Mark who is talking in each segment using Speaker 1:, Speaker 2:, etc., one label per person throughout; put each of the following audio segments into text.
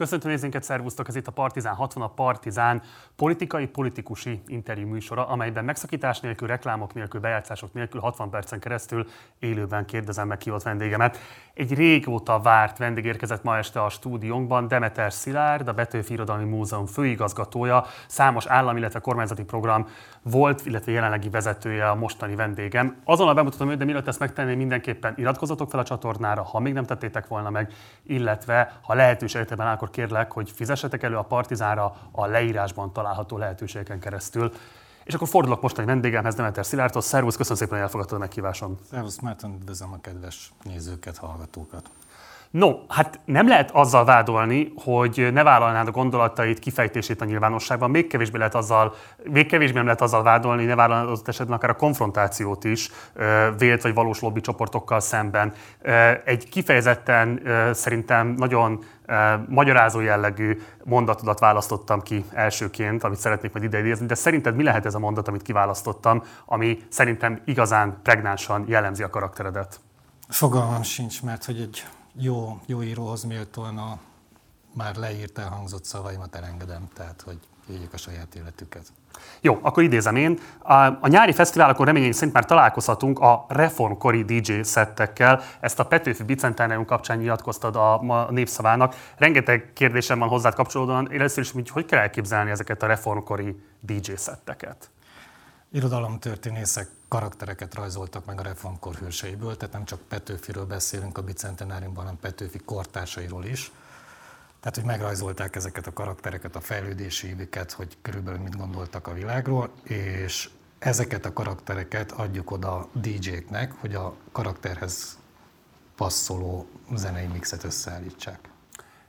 Speaker 1: Köszöntöm nézőinket, szervusztok, ez itt a Partizán 60, a Partizán politikai, politikusi interjú műsora, amelyben megszakítás nélkül, reklámok nélkül, bejátszások nélkül 60 percen keresztül élőben kérdezem meg hívott vendégemet. Egy régóta várt vendég érkezett ma este a stúdiónkban, Demeter Szilárd, a Betőfi Irodalmi Múzeum főigazgatója, számos állam, illetve kormányzati program volt, illetve jelenlegi vezetője a mostani vendégem. Azonnal bemutatom őt, de mielőtt ezt megtenni, mindenképpen iratkozzatok fel a csatornára, ha még nem tettétek volna meg, illetve ha lehetőségben áll, kérlek, hogy fizessetek elő a Partizánra a leírásban található lehetőségeken keresztül. És akkor fordulok mostani vendégemhez, Demeter Szilárdhoz. Szervusz, köszönöm szépen, hogy elfogadtad a meghívásom.
Speaker 2: Szervusz, Márton, üdvözlöm a kedves nézőket, hallgatókat.
Speaker 1: No, hát nem lehet azzal vádolni, hogy ne vállalnád a gondolatait, kifejtését a nyilvánosságban, még kevésbé, lehet azzal, még kevésbé nem lehet azzal vádolni, hogy ne vállalnád az esetben akár a konfrontációt is vélt vagy valós lobby csoportokkal szemben. Egy kifejezetten szerintem nagyon magyarázó jellegű mondatodat választottam ki elsőként, amit szeretnék majd ideidézni, de szerinted mi lehet ez a mondat, amit kiválasztottam, ami szerintem igazán pregnánsan jellemzi a karakteredet?
Speaker 2: Fogalmam sincs, mert hogy egy jó, jó íróhoz méltóan a már leírt elhangzott szavaimat elengedem, tehát hogy éljék a saját életüket.
Speaker 1: Jó, akkor idézem én. A, a nyári fesztiválokon reményeink szerint már találkozhatunk a reformkori DJ szettekkel. Ezt a Petőfi Bicentárium kapcsán nyilatkoztad a, a népszavának. Rengeteg kérdésem van hozzád kapcsolódóan. Először is, hogy, hogy kell elképzelni ezeket a reformkori DJ szetteket?
Speaker 2: Irodalomtörténészek karaktereket rajzoltak meg a reformkor hőseiből, tehát nem csak Petőfiről beszélünk a bicentenáriumban, hanem Petőfi kortársairól is. Tehát, hogy megrajzolták ezeket a karaktereket, a fejlődési éveket, hogy körülbelül mit gondoltak a világról, és ezeket a karaktereket adjuk oda DJ-knek, hogy a karakterhez passzoló zenei mixet összeállítsák.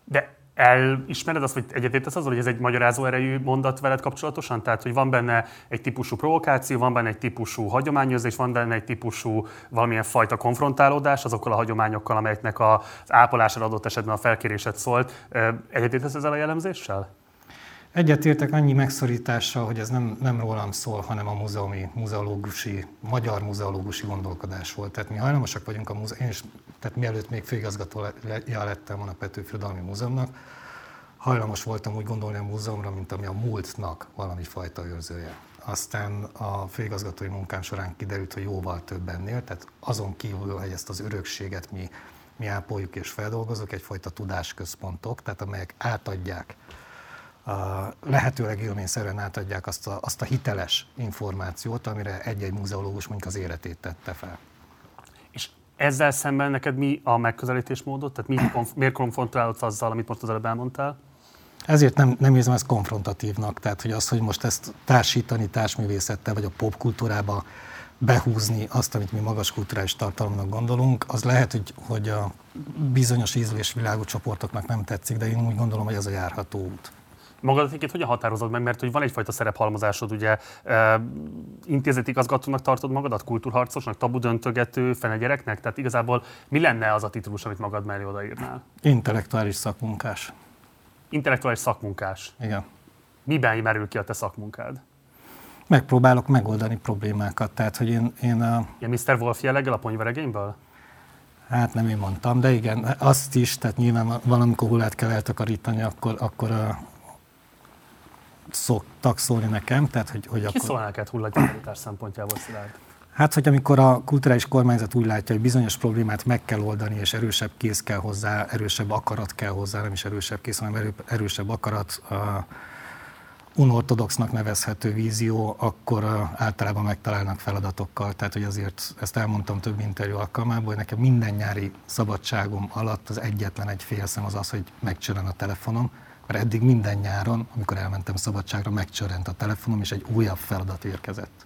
Speaker 1: De elismered azt, hogy egyetértesz azzal, hogy ez egy magyarázó erejű mondat veled kapcsolatosan? Tehát, hogy van benne egy típusú provokáció, van benne egy típusú hagyományozás, van benne egy típusú valamilyen fajta konfrontálódás azokkal a hagyományokkal, amelyeknek az ápolásra adott esetben a felkérésed szólt. Egyetértesz ezzel a jellemzéssel?
Speaker 2: Egyetértek annyi megszorítással, hogy ez nem, nem rólam szól, hanem a múzeumi, muzeológusi, magyar muzeológusi gondolkodás volt. Tehát mi hajlamosak vagyunk a múzeum, én is, tehát mielőtt még főigazgatója lettem volna a Petőfi Múzeumnak, hajlamos voltam úgy gondolni a múzeumra, mint ami a múltnak valami fajta őrzője. Aztán a főigazgatói munkám során kiderült, hogy jóval több ennél, tehát azon kívül, hogy ezt az örökséget mi, mi ápoljuk és feldolgozunk, egyfajta tudásközpontok, tehát amelyek átadják lehetőleg élményszerűen átadják azt a, azt a hiteles információt, amire egy-egy múzeológus mondjuk az életét tette fel.
Speaker 1: És ezzel szemben neked mi a megközelítésmódot? Tehát mi, konf- miért konfrontálod azzal, amit most az előbb elmondtál?
Speaker 2: Ezért nem, nem érzem ezt konfrontatívnak, tehát hogy az, hogy most ezt társítani társművészettel, vagy a popkultúrába behúzni azt, amit mi magas kulturális tartalomnak gondolunk, az lehet, hogy, hogy a bizonyos ízlésvilágú csoportoknak nem tetszik, de én úgy gondolom, hogy ez a járható út.
Speaker 1: Magadat egyébként hogyan határozod meg, mert hogy van egyfajta szerephalmozásod, ugye e, intézetigazgatónak tartod magadat, kultúrharcosnak, tabu döntögető, fene gyereknek, tehát igazából mi lenne az a titulus, amit magad mellé odaírnál?
Speaker 2: Intellektuális szakmunkás.
Speaker 1: Intellektuális szakmunkás.
Speaker 2: Igen.
Speaker 1: Miben merül ki a te szakmunkád?
Speaker 2: Megpróbálok megoldani problémákat, tehát hogy én... én a...
Speaker 1: Ilyen Mr. Wolf jelleggel a ponyveregényből?
Speaker 2: Hát nem én mondtam, de igen, azt is, tehát nyilván valamikor hullát kell eltakarítani, akkor, akkor a, szoktak szólni nekem. Tehát, hogy, hogy
Speaker 1: Ki akkor... szól neked hullatgyárítás szempontjából, Szilárd?
Speaker 2: Hát, hogy amikor a kulturális kormányzat úgy látja, hogy bizonyos problémát meg kell oldani, és erősebb kéz kell hozzá, erősebb akarat kell hozzá, nem is erősebb kéz, hanem erő, erősebb akarat, uh, unortodoxnak nevezhető vízió, akkor uh, általában megtalálnak feladatokkal. Tehát, hogy azért ezt elmondtam több interjú alkalmából, hogy nekem minden nyári szabadságom alatt az egyetlen egy félszem az az, hogy megcsörön a telefonom, mert eddig minden nyáron, amikor elmentem szabadságra, megcsörrent a telefonom, és egy újabb feladat érkezett.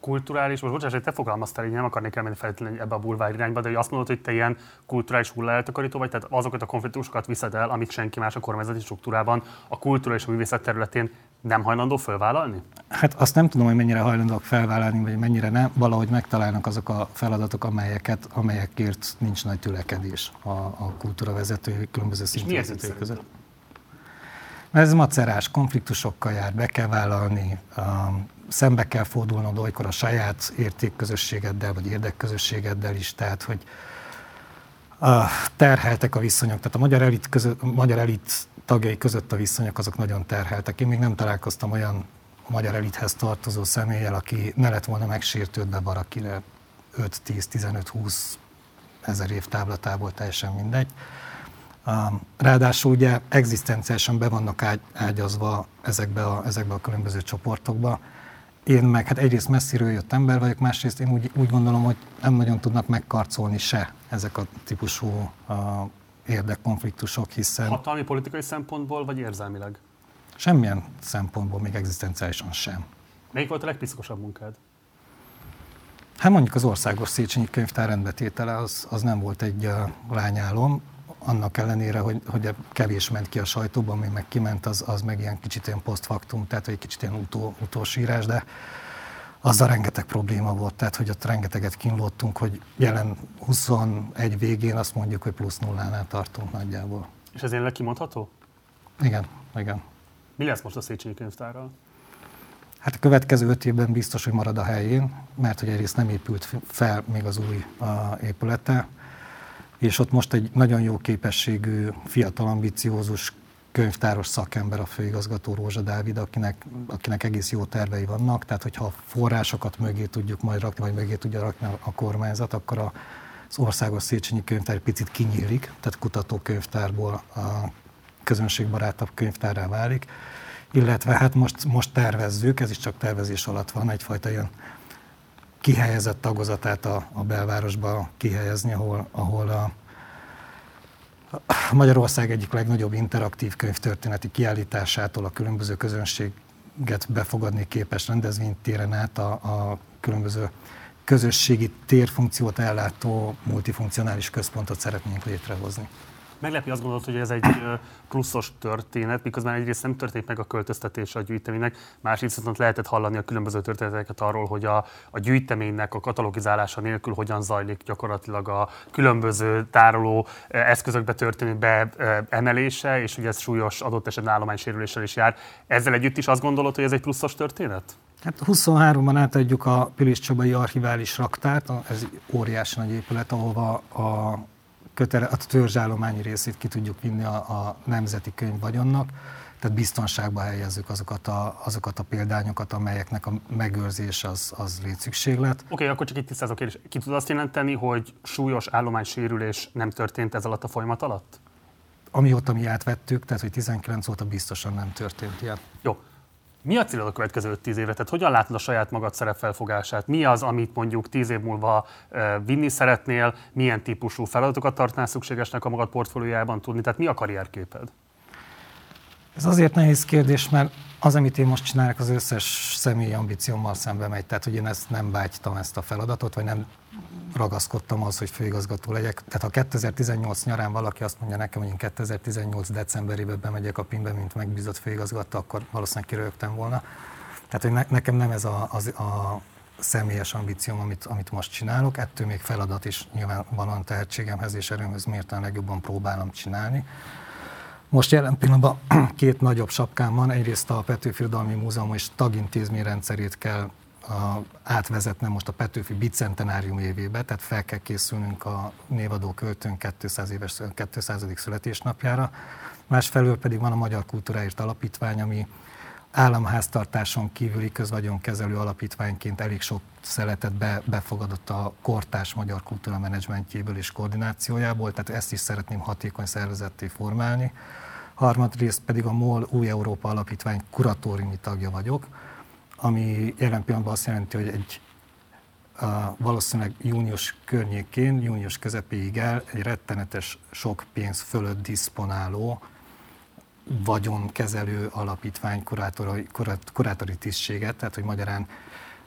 Speaker 1: Kulturális, most bocsánat, hogy te fogalmaztál, hogy nem akarnék elmenni feltétlenül ebbe a bulvár irányba, de hogy azt mondod, hogy te ilyen kulturális hullaeltakarító vagy, tehát azokat a konfliktusokat viszed el, amit senki más a kormányzati struktúrában a kultúra és a művészet területén nem hajlandó felvállalni?
Speaker 2: Hát azt nem tudom, hogy mennyire hajlandóak felvállalni, vagy mennyire nem. Valahogy megtalálnak azok a feladatok, amelyeket, amelyekért nincs nagy tülekedés a, a kultúra vezetői, különböző szintű vezetők között. Mert ez macerás, konfliktusokkal jár, be kell vállalni, szembe kell fordulnod olykor a saját értékközösségeddel, vagy érdekközösségeddel is, tehát hogy terheltek a viszonyok, tehát a magyar elit, között, a magyar elit tagjai között a viszonyok azok nagyon terheltek. Én még nem találkoztam olyan magyar elithez tartozó személlyel, aki ne lett volna megsértődve varakire 5-10-15-20 ezer év távlatából, teljesen mindegy. Ráadásul ugye egzisztenciálisan be vannak ágyazva ezekbe a, ezekbe a különböző csoportokba. Én meg hát egyrészt messziről jött ember vagyok, másrészt én úgy, úgy gondolom, hogy nem nagyon tudnak megkarcolni se ezek a típusú a érdekkonfliktusok, hiszen...
Speaker 1: Hatalmi politikai szempontból, vagy érzelmileg?
Speaker 2: Semmilyen szempontból, még egzisztenciálisan sem.
Speaker 1: Melyik volt a legpiszkosabb munkád?
Speaker 2: Hát mondjuk az országos Széchenyi könyvtár rendbetétele az, az nem volt egy uh, lányálom, annak ellenére, hogy, hogy kevés ment ki a sajtóban, ami meg kiment, az, az meg ilyen kicsit ilyen posztfaktum, tehát egy kicsit ilyen utó, utósírás, de azzal rengeteg probléma volt, tehát hogy ott rengeteget kínlottunk, hogy jelen 21 végén azt mondjuk, hogy plusz nullánál tartunk nagyjából.
Speaker 1: És ez én kimondható?
Speaker 2: Igen, igen.
Speaker 1: Mi lesz most a Széchenyi könyvtárral?
Speaker 2: Hát a következő öt évben biztos, hogy marad a helyén, mert hogy egyrészt nem épült fel még az új a épülete, és ott most egy nagyon jó képességű, fiatal, ambiciózus könyvtáros szakember a főigazgató Rózsa Dávid, akinek, akinek egész jó tervei vannak, tehát hogyha forrásokat mögé tudjuk majd rakni, vagy mögé tudja rakni a kormányzat, akkor a, az országos Széchenyi könyvtár picit kinyílik, tehát kutatókönyvtárból a közönségbarátabb könyvtárrá válik, illetve hát most, most tervezzük, ez is csak tervezés alatt van, egyfajta ilyen kihelyezett tagozatát a, a belvárosba kihelyezni, ahol, ahol a, Magyarország egyik legnagyobb interaktív könyvtörténeti kiállításától a különböző közönséget befogadni képes rendezvénytéren át a, a különböző közösségi térfunkciót ellátó multifunkcionális központot szeretnénk létrehozni.
Speaker 1: Meglepi azt gondolod, hogy ez egy pluszos történet, miközben egyrészt nem történt meg a költöztetés a gyűjteménynek, másrészt viszont lehetett hallani a különböző történeteket arról, hogy a, a gyűjteménynek a katalogizálása nélkül hogyan zajlik gyakorlatilag a különböző tároló eszközökbe történő beemelése, és hogy ez súlyos adott esetben állománysérüléssel is jár. Ezzel együtt is azt gondolod, hogy ez egy pluszos történet?
Speaker 2: Hát 23-ban átadjuk a Pilis Csabai Archivális Raktárt, ez óriási nagy épület, ahova a kötele, a törzsállományi részét ki tudjuk vinni a, a nemzeti könyv vagyonnak, tehát biztonságba helyezzük azokat a, azokat a példányokat, amelyeknek a megőrzés az, az létszükséglet. Oké,
Speaker 1: okay, akkor csak itt tisztázok kérdés. Ki tud azt jelenteni, hogy súlyos állománysérülés nem történt ez alatt a folyamat alatt?
Speaker 2: Amióta mi átvettük, tehát hogy 19 óta biztosan nem történt ilyen.
Speaker 1: Jó. Mi a célod a következő 5-10 évre? Tehát hogyan látod a saját magad szerepfelfogását? Mi az, amit mondjuk 10 év múlva vinni szeretnél? Milyen típusú feladatokat tartnál szükségesnek a magad portfóliójában tudni? Tehát mi a karrierképed?
Speaker 2: Ez azért nehéz kérdés, mert az, amit én most csinálok, az összes személyi ambíciómmal szembe megy. Tehát, hogy én ezt nem vágytam ezt a feladatot, vagy nem ragaszkodtam az, hogy főigazgató legyek. Tehát ha 2018 nyarán valaki azt mondja nekem, hogy én 2018 decemberében bemegyek a PIN-be, mint megbízott főigazgató, akkor valószínűleg kirögtem volna. Tehát, hogy ne, nekem nem ez a, az, a személyes ambícióm, amit, amit most csinálok, ettől még feladat is nyilvánvalóan tehetségemhez és erőmhöz mérten legjobban próbálom csinálni. Most jelen pillanatban két nagyobb sapkám van, egyrészt a Petőfi Irodalmi Múzeum és tagintézmény rendszerét kell a, átvezetnem most a Petőfi Bicentenárium évébe, tehát fel kell készülnünk a névadó költőn 200 éves, 200. születésnapjára. Másfelől pedig van a Magyar Kultúráért Alapítvány, ami államháztartáson kívüli közvagyonkezelő alapítványként elég sok szeletet be, befogadott a kortás magyar kultúra menedzsmentjéből és koordinációjából, tehát ezt is szeretném hatékony szervezetté formálni. Harmadrészt pedig a MOL Új Európa Alapítvány kuratóriumi tagja vagyok, ami jelen pillanatban azt jelenti, hogy egy a, valószínűleg június környékén, június közepéig el egy rettenetes sok pénz fölött diszponáló vagyonkezelő alapítvány kurátori, kurátori tisztséget, tehát hogy magyarán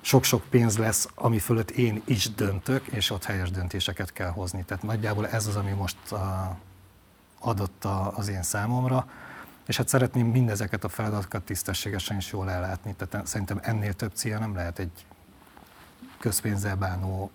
Speaker 2: sok-sok pénz lesz, ami fölött én is döntök, és ott helyes döntéseket kell hozni. Tehát nagyjából ez az, ami most adott az én számomra. És hát szeretném mindezeket a feladatokat tisztességesen is jól ellátni. Tehát szerintem ennél több célja nem lehet egy közpénzzel bánó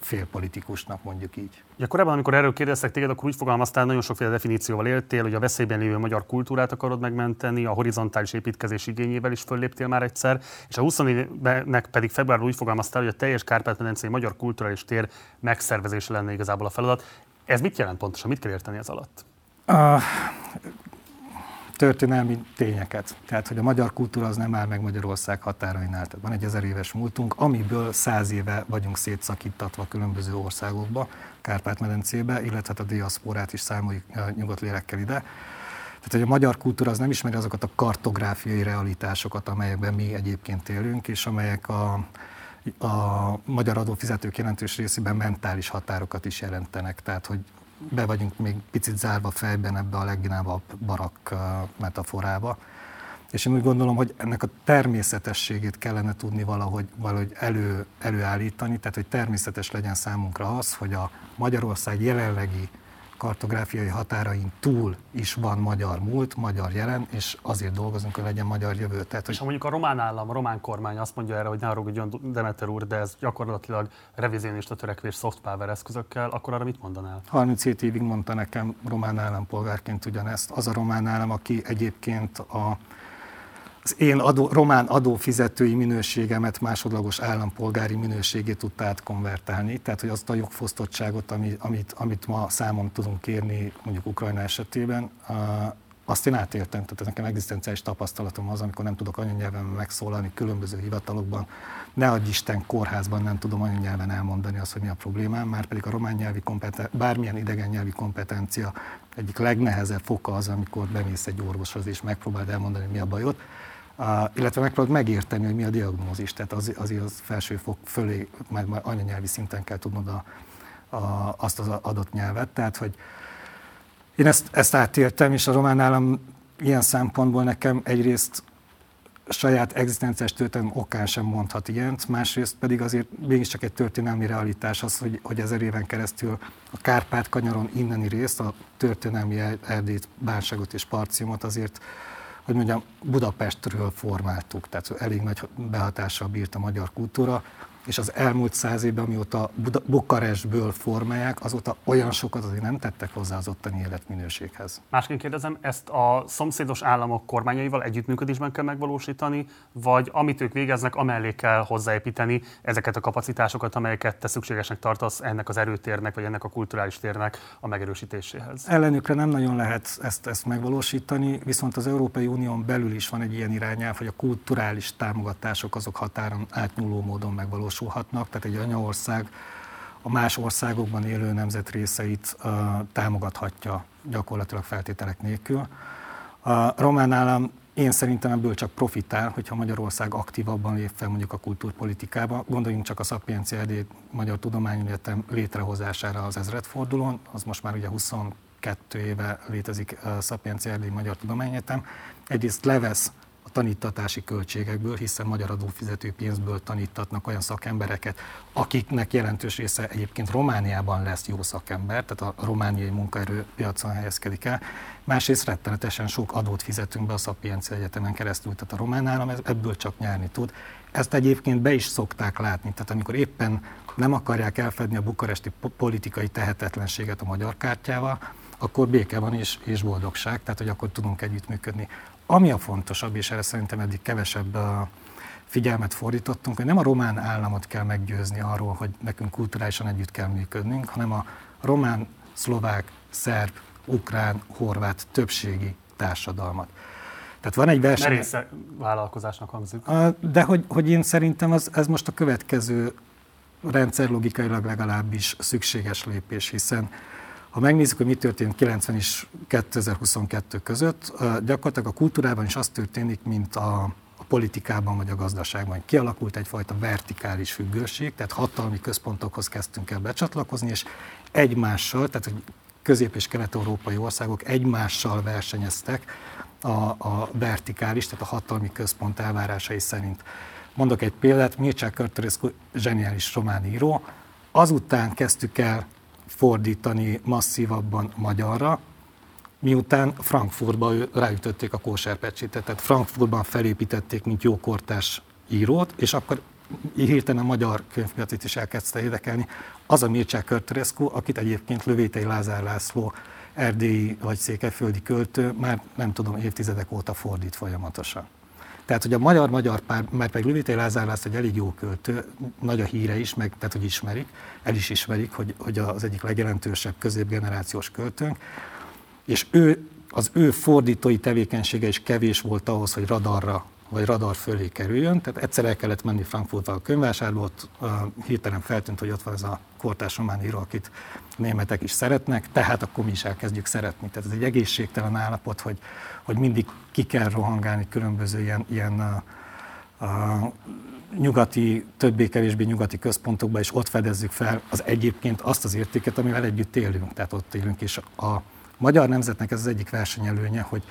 Speaker 2: félpolitikusnak, mondjuk így.
Speaker 1: Ja, korábban, amikor erről kérdeztek téged, akkor úgy fogalmaztál, nagyon sokféle definícióval éltél, hogy a veszélyben lévő magyar kultúrát akarod megmenteni, a horizontális építkezés igényével is fölléptél már egyszer, és a 24-nek pedig februárban úgy fogalmaztál, hogy a teljes Kárpát-medencei magyar kulturális tér megszervezése lenne igazából a feladat. Ez mit jelent pontosan? Mit kell érteni ez alatt?
Speaker 2: A történelmi tényeket. Tehát, hogy a magyar kultúra az nem áll meg Magyarország határainál. Tehát van egy ezer éves múltunk, amiből száz éve vagyunk szétszakítatva különböző országokba, Kárpát-medencébe, illetve hát a diaszporát is számoljuk nyugodt lélekkel ide. Tehát, hogy a magyar kultúra az nem ismeri azokat a kartográfiai realitásokat, amelyekben mi egyébként élünk, és amelyek a, a magyar adófizetők jelentős részében mentális határokat is jelentenek. Tehát, hogy be vagyunk még picit zárva fejben ebbe a legvinávabb barak metaforába. És én úgy gondolom, hogy ennek a természetességét kellene tudni valahogy, valahogy elő, előállítani, tehát hogy természetes legyen számunkra az, hogy a Magyarország jelenlegi kartográfiai határain túl is van magyar múlt, magyar jelen, és azért dolgozunk, hogy legyen magyar jövő.
Speaker 1: Tehát, hogy... És ha mondjuk a román állam, a román kormány azt mondja erre, hogy ne haragudjon Demeter úr, de ez gyakorlatilag revizionista törekvés soft power eszközökkel, akkor arra mit mondanál?
Speaker 2: 37 évig mondta nekem román állampolgárként ugyanezt. Az a román állam, aki egyébként a az én adó, román adófizetői minőségemet másodlagos állampolgári minőségét tudta átkonvertálni, tehát hogy azt a jogfosztottságot, ami, amit, amit ma számon tudunk kérni mondjuk Ukrajna esetében, azt én átéltem, tehát nekem egzisztenciális tapasztalatom az, amikor nem tudok anyanyelven megszólalni különböző hivatalokban, ne adj Isten kórházban nem tudom anyanyelven elmondani azt, hogy mi a problémám, már pedig a román nyelvi kompetencia, bármilyen idegen nyelvi kompetencia egyik legnehezebb foka az, amikor bemész egy orvoshoz és megpróbáld elmondani, mi a bajod illetve megpróbálod megérteni, hogy mi a diagnózis, tehát az, azért az felső fok fölé, majd, majd anyanyelvi szinten kell tudnod a, a, azt az adott nyelvet. Tehát, hogy én ezt, ezt átéltem, és a román állam ilyen szempontból nekem egyrészt saját egzisztenciás történelem okán sem mondhat ilyent, másrészt pedig azért mégiscsak egy történelmi realitás az, hogy, hogy ezer éven keresztül a Kárpát-kanyaron inneni részt, a történelmi Erdélyt, Bánságot és Parciumot azért hogy mondjam, Budapestről formáltuk, tehát elég nagy behatással bírt a magyar kultúra, és az elmúlt száz évben, amióta Bukarestből formálják, azóta olyan sokat azért nem tettek hozzá az ottani életminőséghez.
Speaker 1: Másként kérdezem, ezt a szomszédos államok kormányaival együttműködésben kell megvalósítani, vagy amit ők végeznek, amellé kell hozzáépíteni ezeket a kapacitásokat, amelyeket te szükségesnek tartasz ennek az erőtérnek, vagy ennek a kulturális térnek a megerősítéséhez?
Speaker 2: Ellenükre nem nagyon lehet ezt, ezt megvalósítani, viszont az Európai Unión belül is van egy ilyen irányelv, hogy a kulturális támogatások azok határon átnyúló módon megvalósítani megvalósulhatnak, tehát egy anyaország a más országokban élő nemzetrészeit uh, támogathatja gyakorlatilag feltételek nélkül. A román állam én szerintem ebből csak profitál, hogyha Magyarország aktívabban lép fel mondjuk a kultúrpolitikába. Gondoljunk csak a Szapiencia Erdély Magyar Tudományegyetem létrehozására az ezredfordulón, az most már ugye 22 éve létezik a Szapiencia Erdély Magyar Tudományegyetem. Egyrészt levesz tanítatási költségekből, hiszen magyar adófizető pénzből tanítatnak olyan szakembereket, akiknek jelentős része egyébként Romániában lesz jó szakember, tehát a romániai munkaerőpiacon helyezkedik el. Másrészt rettenetesen sok adót fizetünk be a Szapiencia Egyetemen keresztül, tehát a román állam ebből csak nyerni tud. Ezt egyébként be is szokták látni, tehát amikor éppen nem akarják elfedni a bukaresti politikai tehetetlenséget a magyar kártyával, akkor béke van és, és boldogság, tehát hogy akkor tudunk együttműködni. Ami a fontosabb, és erre szerintem eddig kevesebb figyelmet fordítottunk, hogy nem a román államot kell meggyőzni arról, hogy nekünk kulturálisan együtt kell működnünk, hanem a román, szlovák, szerb, ukrán, horvát többségi társadalmat.
Speaker 1: Tehát van egy verseny... Merésze vállalkozásnak hangzik.
Speaker 2: De hogy, hogy én szerintem az, ez most a következő rendszerlogikailag legalábbis szükséges lépés, hiszen ha megnézzük, hogy mi történt 90 és 2022 között, gyakorlatilag a kultúrában is az történik, mint a, politikában vagy a gazdaságban. Kialakult egyfajta vertikális függőség, tehát hatalmi központokhoz kezdtünk el becsatlakozni, és egymással, tehát közép- és kelet-európai országok egymással versenyeztek a, a vertikális, tehát a hatalmi központ elvárásai szerint. Mondok egy példát, Mircea Körtörescu zseniális román író, azután kezdtük el fordítani masszívabban magyarra, miután Frankfurtba ráütötték a kóserpecsétet, tehát Frankfurtban felépítették, mint jókortás írót, és akkor hirtelen a magyar könyvpiacit is elkezdte érdekelni. Az a Mircea Körtörescu, akit egyébként Lövétei Lázár László erdélyi vagy székelyföldi költő már nem tudom, évtizedek óta fordít folyamatosan. Tehát, hogy a magyar-magyar pár, mert meg Lüvitél Lázár László egy elég jó költő, nagy a híre is, meg tehát, hogy ismerik, el is ismerik, hogy, hogy az egyik legjelentősebb középgenerációs költőnk, és ő, az ő fordítói tevékenysége is kevés volt ahhoz, hogy radarra vagy radar fölé kerüljön. Tehát egyszer el kellett menni Frankfurtba a könyvvásárba, ott uh, hirtelen feltűnt, hogy ott van ez a kortás román író, akit németek is szeretnek, tehát akkor mi is elkezdjük szeretni. Tehát ez egy egészségtelen állapot, hogy, hogy mindig ki kell rohangálni különböző ilyen, ilyen uh, nyugati, többé-kevésbé nyugati központokba, és ott fedezzük fel az egyébként azt az értéket, amivel együtt élünk, tehát ott élünk, és a magyar nemzetnek ez az egyik versenyelőnye, hogy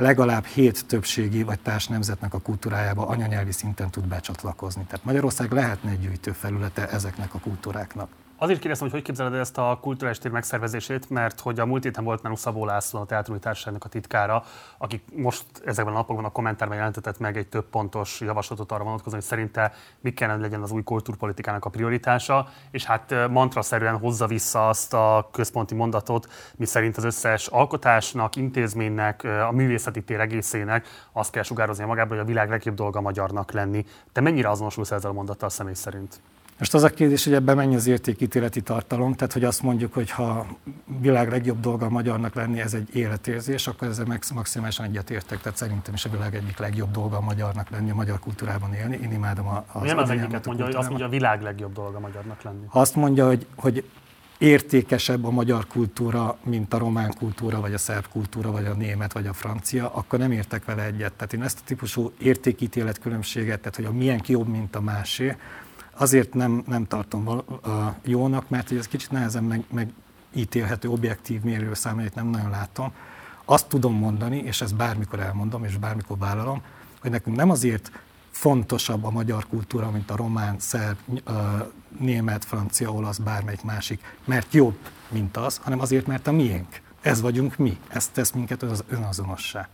Speaker 2: legalább hét többségi vagy társ nemzetnek a kultúrájába anyanyelvi szinten tud becsatlakozni. Tehát Magyarország lehetne egy gyűjtőfelülete ezeknek a kultúráknak.
Speaker 1: Azért kérdeztem, hogy hogy képzeled ezt a kulturális tér megszervezését, mert hogy a múlt héten volt nálunk Szabó László, a Teátrumi Társaságnak a titkára, aki most ezekben a napokban a kommentárban jelentetett meg egy több pontos javaslatot arra vonatkozóan, hogy szerinte mi kellene legyen az új kultúrpolitikának a prioritása, és hát mantraszerűen hozza vissza azt a központi mondatot, mi szerint az összes alkotásnak, intézménynek, a művészeti tér egészének azt kell sugározni magában, hogy a világ legjobb dolga magyarnak lenni. Te mennyire azonosulsz ezzel a mondattal személy szerint?
Speaker 2: Most az a kérdés, hogy ebben mennyi az értékítéleti tartalom, tehát hogy azt mondjuk, hogy ha világ legjobb dolga a magyarnak lenni, ez egy életérzés, akkor ezzel maximálisan egyetértek. Tehát szerintem is a világ egyik legjobb dolga a magyarnak lenni, a magyar kultúrában élni. Én imádom a,
Speaker 1: az Nem az egyiket mondja, hogy azt mondja, a világ legjobb dolga a magyarnak lenni.
Speaker 2: Azt mondja, hogy, hogy értékesebb a magyar kultúra, mint a román kultúra, vagy a szerb kultúra, vagy a német, vagy a francia, akkor nem értek vele egyet. Tehát én ezt a típusú értékítélet különbséget, tehát hogy a milyen jobb, mint a másé, azért nem, nem tartom jónak, mert ez kicsit nehezen meg, megítélhető objektív mérőszámait nem nagyon látom. Azt tudom mondani, és ezt bármikor elmondom, és bármikor vállalom, hogy nekünk nem azért fontosabb a magyar kultúra, mint a román, szerb, német, francia, olasz, bármelyik másik, mert jobb, mint az, hanem azért, mert a miénk. Ez vagyunk mi. Ez tesz minket az önazonossá.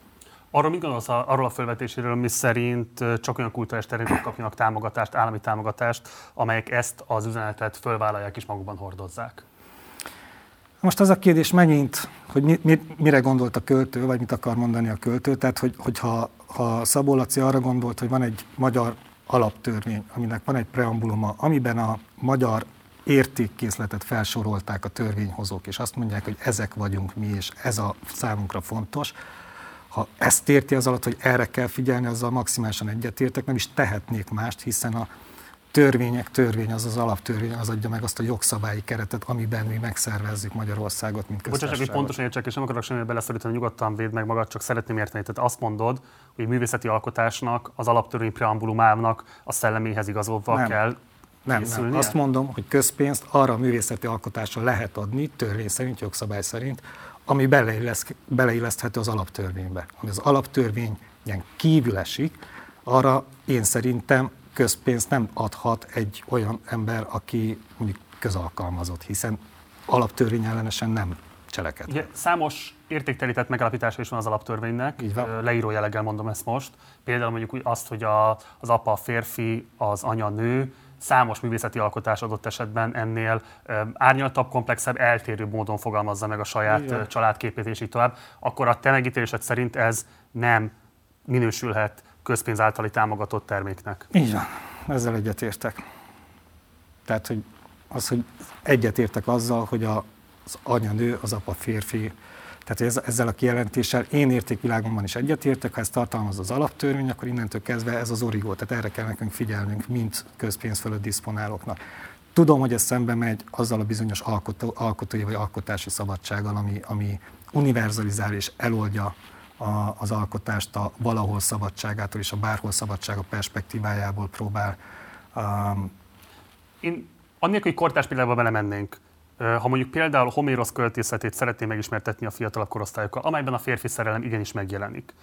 Speaker 1: Arról mit gondolsz arról a felvetéséről, mi szerint csak olyan kulturális területek kapjanak támogatást, állami támogatást, amelyek ezt az üzenetet fölvállalják és magukban hordozzák?
Speaker 2: Most az a kérdés megint, hogy mi, mi, mire gondolt a költő, vagy mit akar mondani a költő. Tehát, hogy, hogyha ha Szabó Laci arra gondolt, hogy van egy magyar alaptörvény, aminek van egy preambuluma, amiben a magyar értékkészletet felsorolták a törvényhozók, és azt mondják, hogy ezek vagyunk mi, és ez a számunkra fontos, ha ezt érti az alatt, hogy erre kell figyelni, azzal maximálisan egyetértek, nem is tehetnék mást, hiszen a törvények törvény, az az alaptörvény, az adja meg azt a jogszabályi keretet, amiben mi megszervezzük Magyarországot, mint
Speaker 1: Bocsánat, hogy pontosan értsek, és nem akarok semmi beleszorítani, nyugodtan véd meg magad, csak szeretném érteni. Tehát azt mondod, hogy művészeti alkotásnak, az alaptörvény preambulumának a szelleméhez igazolva nem. kell
Speaker 2: nem, nem. Azt mondom, hogy közpénzt arra a művészeti alkotásra lehet adni, törvény szerint, jogszabály szerint, ami beleilleszthető az alaptörvénybe. Ami az alaptörvényen kívül esik, arra én szerintem közpénzt nem adhat egy olyan ember, aki mondjuk közalkalmazott, hiszen alaptörvény ellenesen nem cselekedhet. Ugye,
Speaker 1: számos értéktelített megállapítása is van az alaptörvénynek, Így van. leíró jelleggel mondom ezt most. Például mondjuk azt, hogy a, az apa a férfi, az anya nő, számos művészeti alkotás adott esetben ennél árnyaltabb, komplexebb, eltérő módon fogalmazza meg a saját Igen. családképét és így tovább, akkor a te megítélésed szerint ez nem minősülhet közpénz általi támogatott terméknek.
Speaker 2: Így van, ezzel egyetértek. Tehát, hogy az, hogy egyetértek azzal, hogy az anya nő, az apa férfi, tehát ezzel a kijelentéssel én értékvilágomban is egyetértek, ha ez tartalmaz az alaptörvény, akkor innentől kezdve ez az origó, tehát erre kell nekünk figyelnünk, mint közpénz fölött diszponálóknak. Tudom, hogy ez szembe megy azzal a bizonyos alkotó, alkotói vagy alkotási szabadsággal, ami, ami univerzalizál és eloldja a, az alkotást a valahol szabadságától és a bárhol szabadsága perspektívájából próbál. Um,
Speaker 1: Én annélkül, hogy kortás példába belemennénk, ha mondjuk például Homérosz költészetét szeretné megismertetni a fiatalabb korosztályokkal, amelyben a férfi szerelem igenis megjelenik.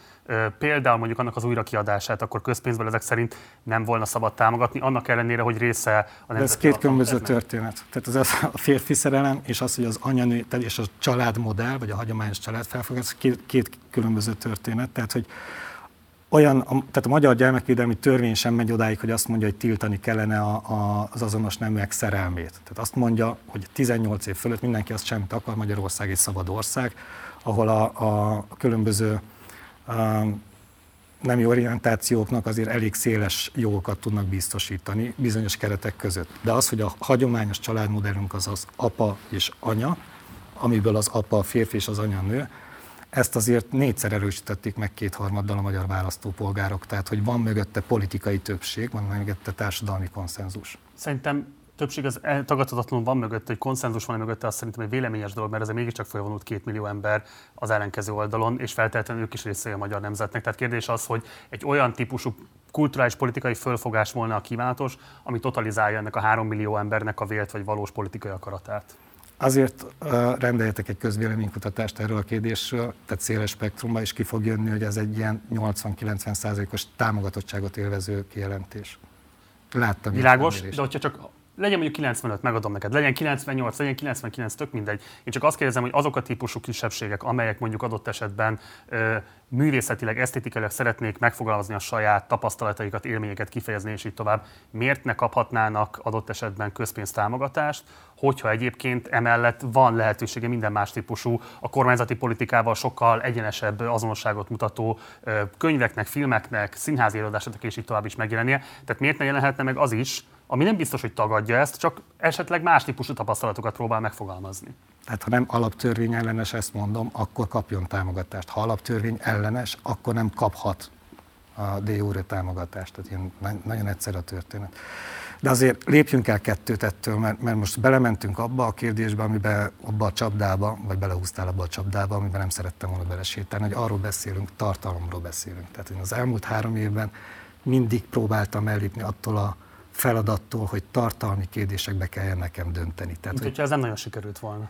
Speaker 1: Például mondjuk annak az újrakiadását, akkor közpénzből ezek szerint nem volna szabad támogatni, annak ellenére, hogy része
Speaker 2: a De ez két különböző történet. Tehát az a férfi szerelem és az, hogy az anyanő és a családmodell, vagy a hagyományos családfelfogás, két, két különböző történet. Tehát, hogy olyan, a, tehát a magyar gyermekvédelmi törvény sem megy odáig, hogy azt mondja, hogy tiltani kellene a, a, az azonos neműek szerelmét. Tehát azt mondja, hogy 18 év fölött mindenki azt semmit akar, Magyarország egy szabad ország, ahol a, a különböző a, nemi orientációknak azért elég széles jogokat tudnak biztosítani bizonyos keretek között. De az, hogy a hagyományos családmodellünk az az apa és anya, amiből az apa a férfi és az anya a nő, ezt azért négyszer erősítették meg kétharmaddal a magyar választópolgárok, tehát hogy van mögötte politikai többség, van mögötte társadalmi konszenzus.
Speaker 1: Szerintem többség az tagadhatatlanul van mögött, hogy konszenzus van mögötte, azt szerintem egy véleményes dolog, mert ez mégiscsak folyamodott két millió ember az ellenkező oldalon, és feltétlenül ők is része a magyar nemzetnek. Tehát kérdés az, hogy egy olyan típusú kulturális politikai fölfogás volna a kívánatos, ami totalizálja ennek a három millió embernek a vélt vagy valós politikai akaratát.
Speaker 2: Azért rendeljetek egy közvéleménykutatást erről a kérdésről, tehát széles spektrumban, és ki fog jönni, hogy ez egy ilyen 80-90 százalékos támogatottságot élvező kijelentés.
Speaker 1: Láttam. Világos, de hogyha csak legyen mondjuk 95, megadom neked, legyen 98, legyen 99, tök mindegy. Én csak azt kérdezem, hogy azok a típusú kisebbségek, amelyek mondjuk adott esetben ö, művészetileg, esztétikailag szeretnék megfogalmazni a saját tapasztalataikat, élményeket kifejezni, és így tovább, miért ne kaphatnának adott esetben közpénztámogatást, hogyha egyébként emellett van lehetősége minden más típusú, a kormányzati politikával sokkal egyenesebb azonosságot mutató könyveknek, filmeknek, színházi előadásoknak és így tovább is megjelennie. Tehát miért ne jelenhetne meg az is, ami nem biztos, hogy tagadja ezt, csak esetleg más típusú tapasztalatokat próbál megfogalmazni.
Speaker 2: Tehát ha nem alaptörvény ellenes, ezt mondom, akkor kapjon támogatást. Ha alaptörvény ellenes, akkor nem kaphat a de jure támogatást. Tehát ilyen nagyon egyszerű a történet. De azért lépjünk el kettőt ettől, mert, mert most belementünk abba a kérdésbe, amiben abba a csapdába, vagy belehúztál abba a csapdába, amiben nem szerettem volna belesétálni, hogy arról beszélünk, tartalomról beszélünk. Tehát én az elmúlt három évben mindig próbáltam ellépni attól a feladattól, hogy tartalmi kérdésekbe kelljen nekem dönteni.
Speaker 1: Tehát, Mint hogy... ez nem nagyon sikerült volna.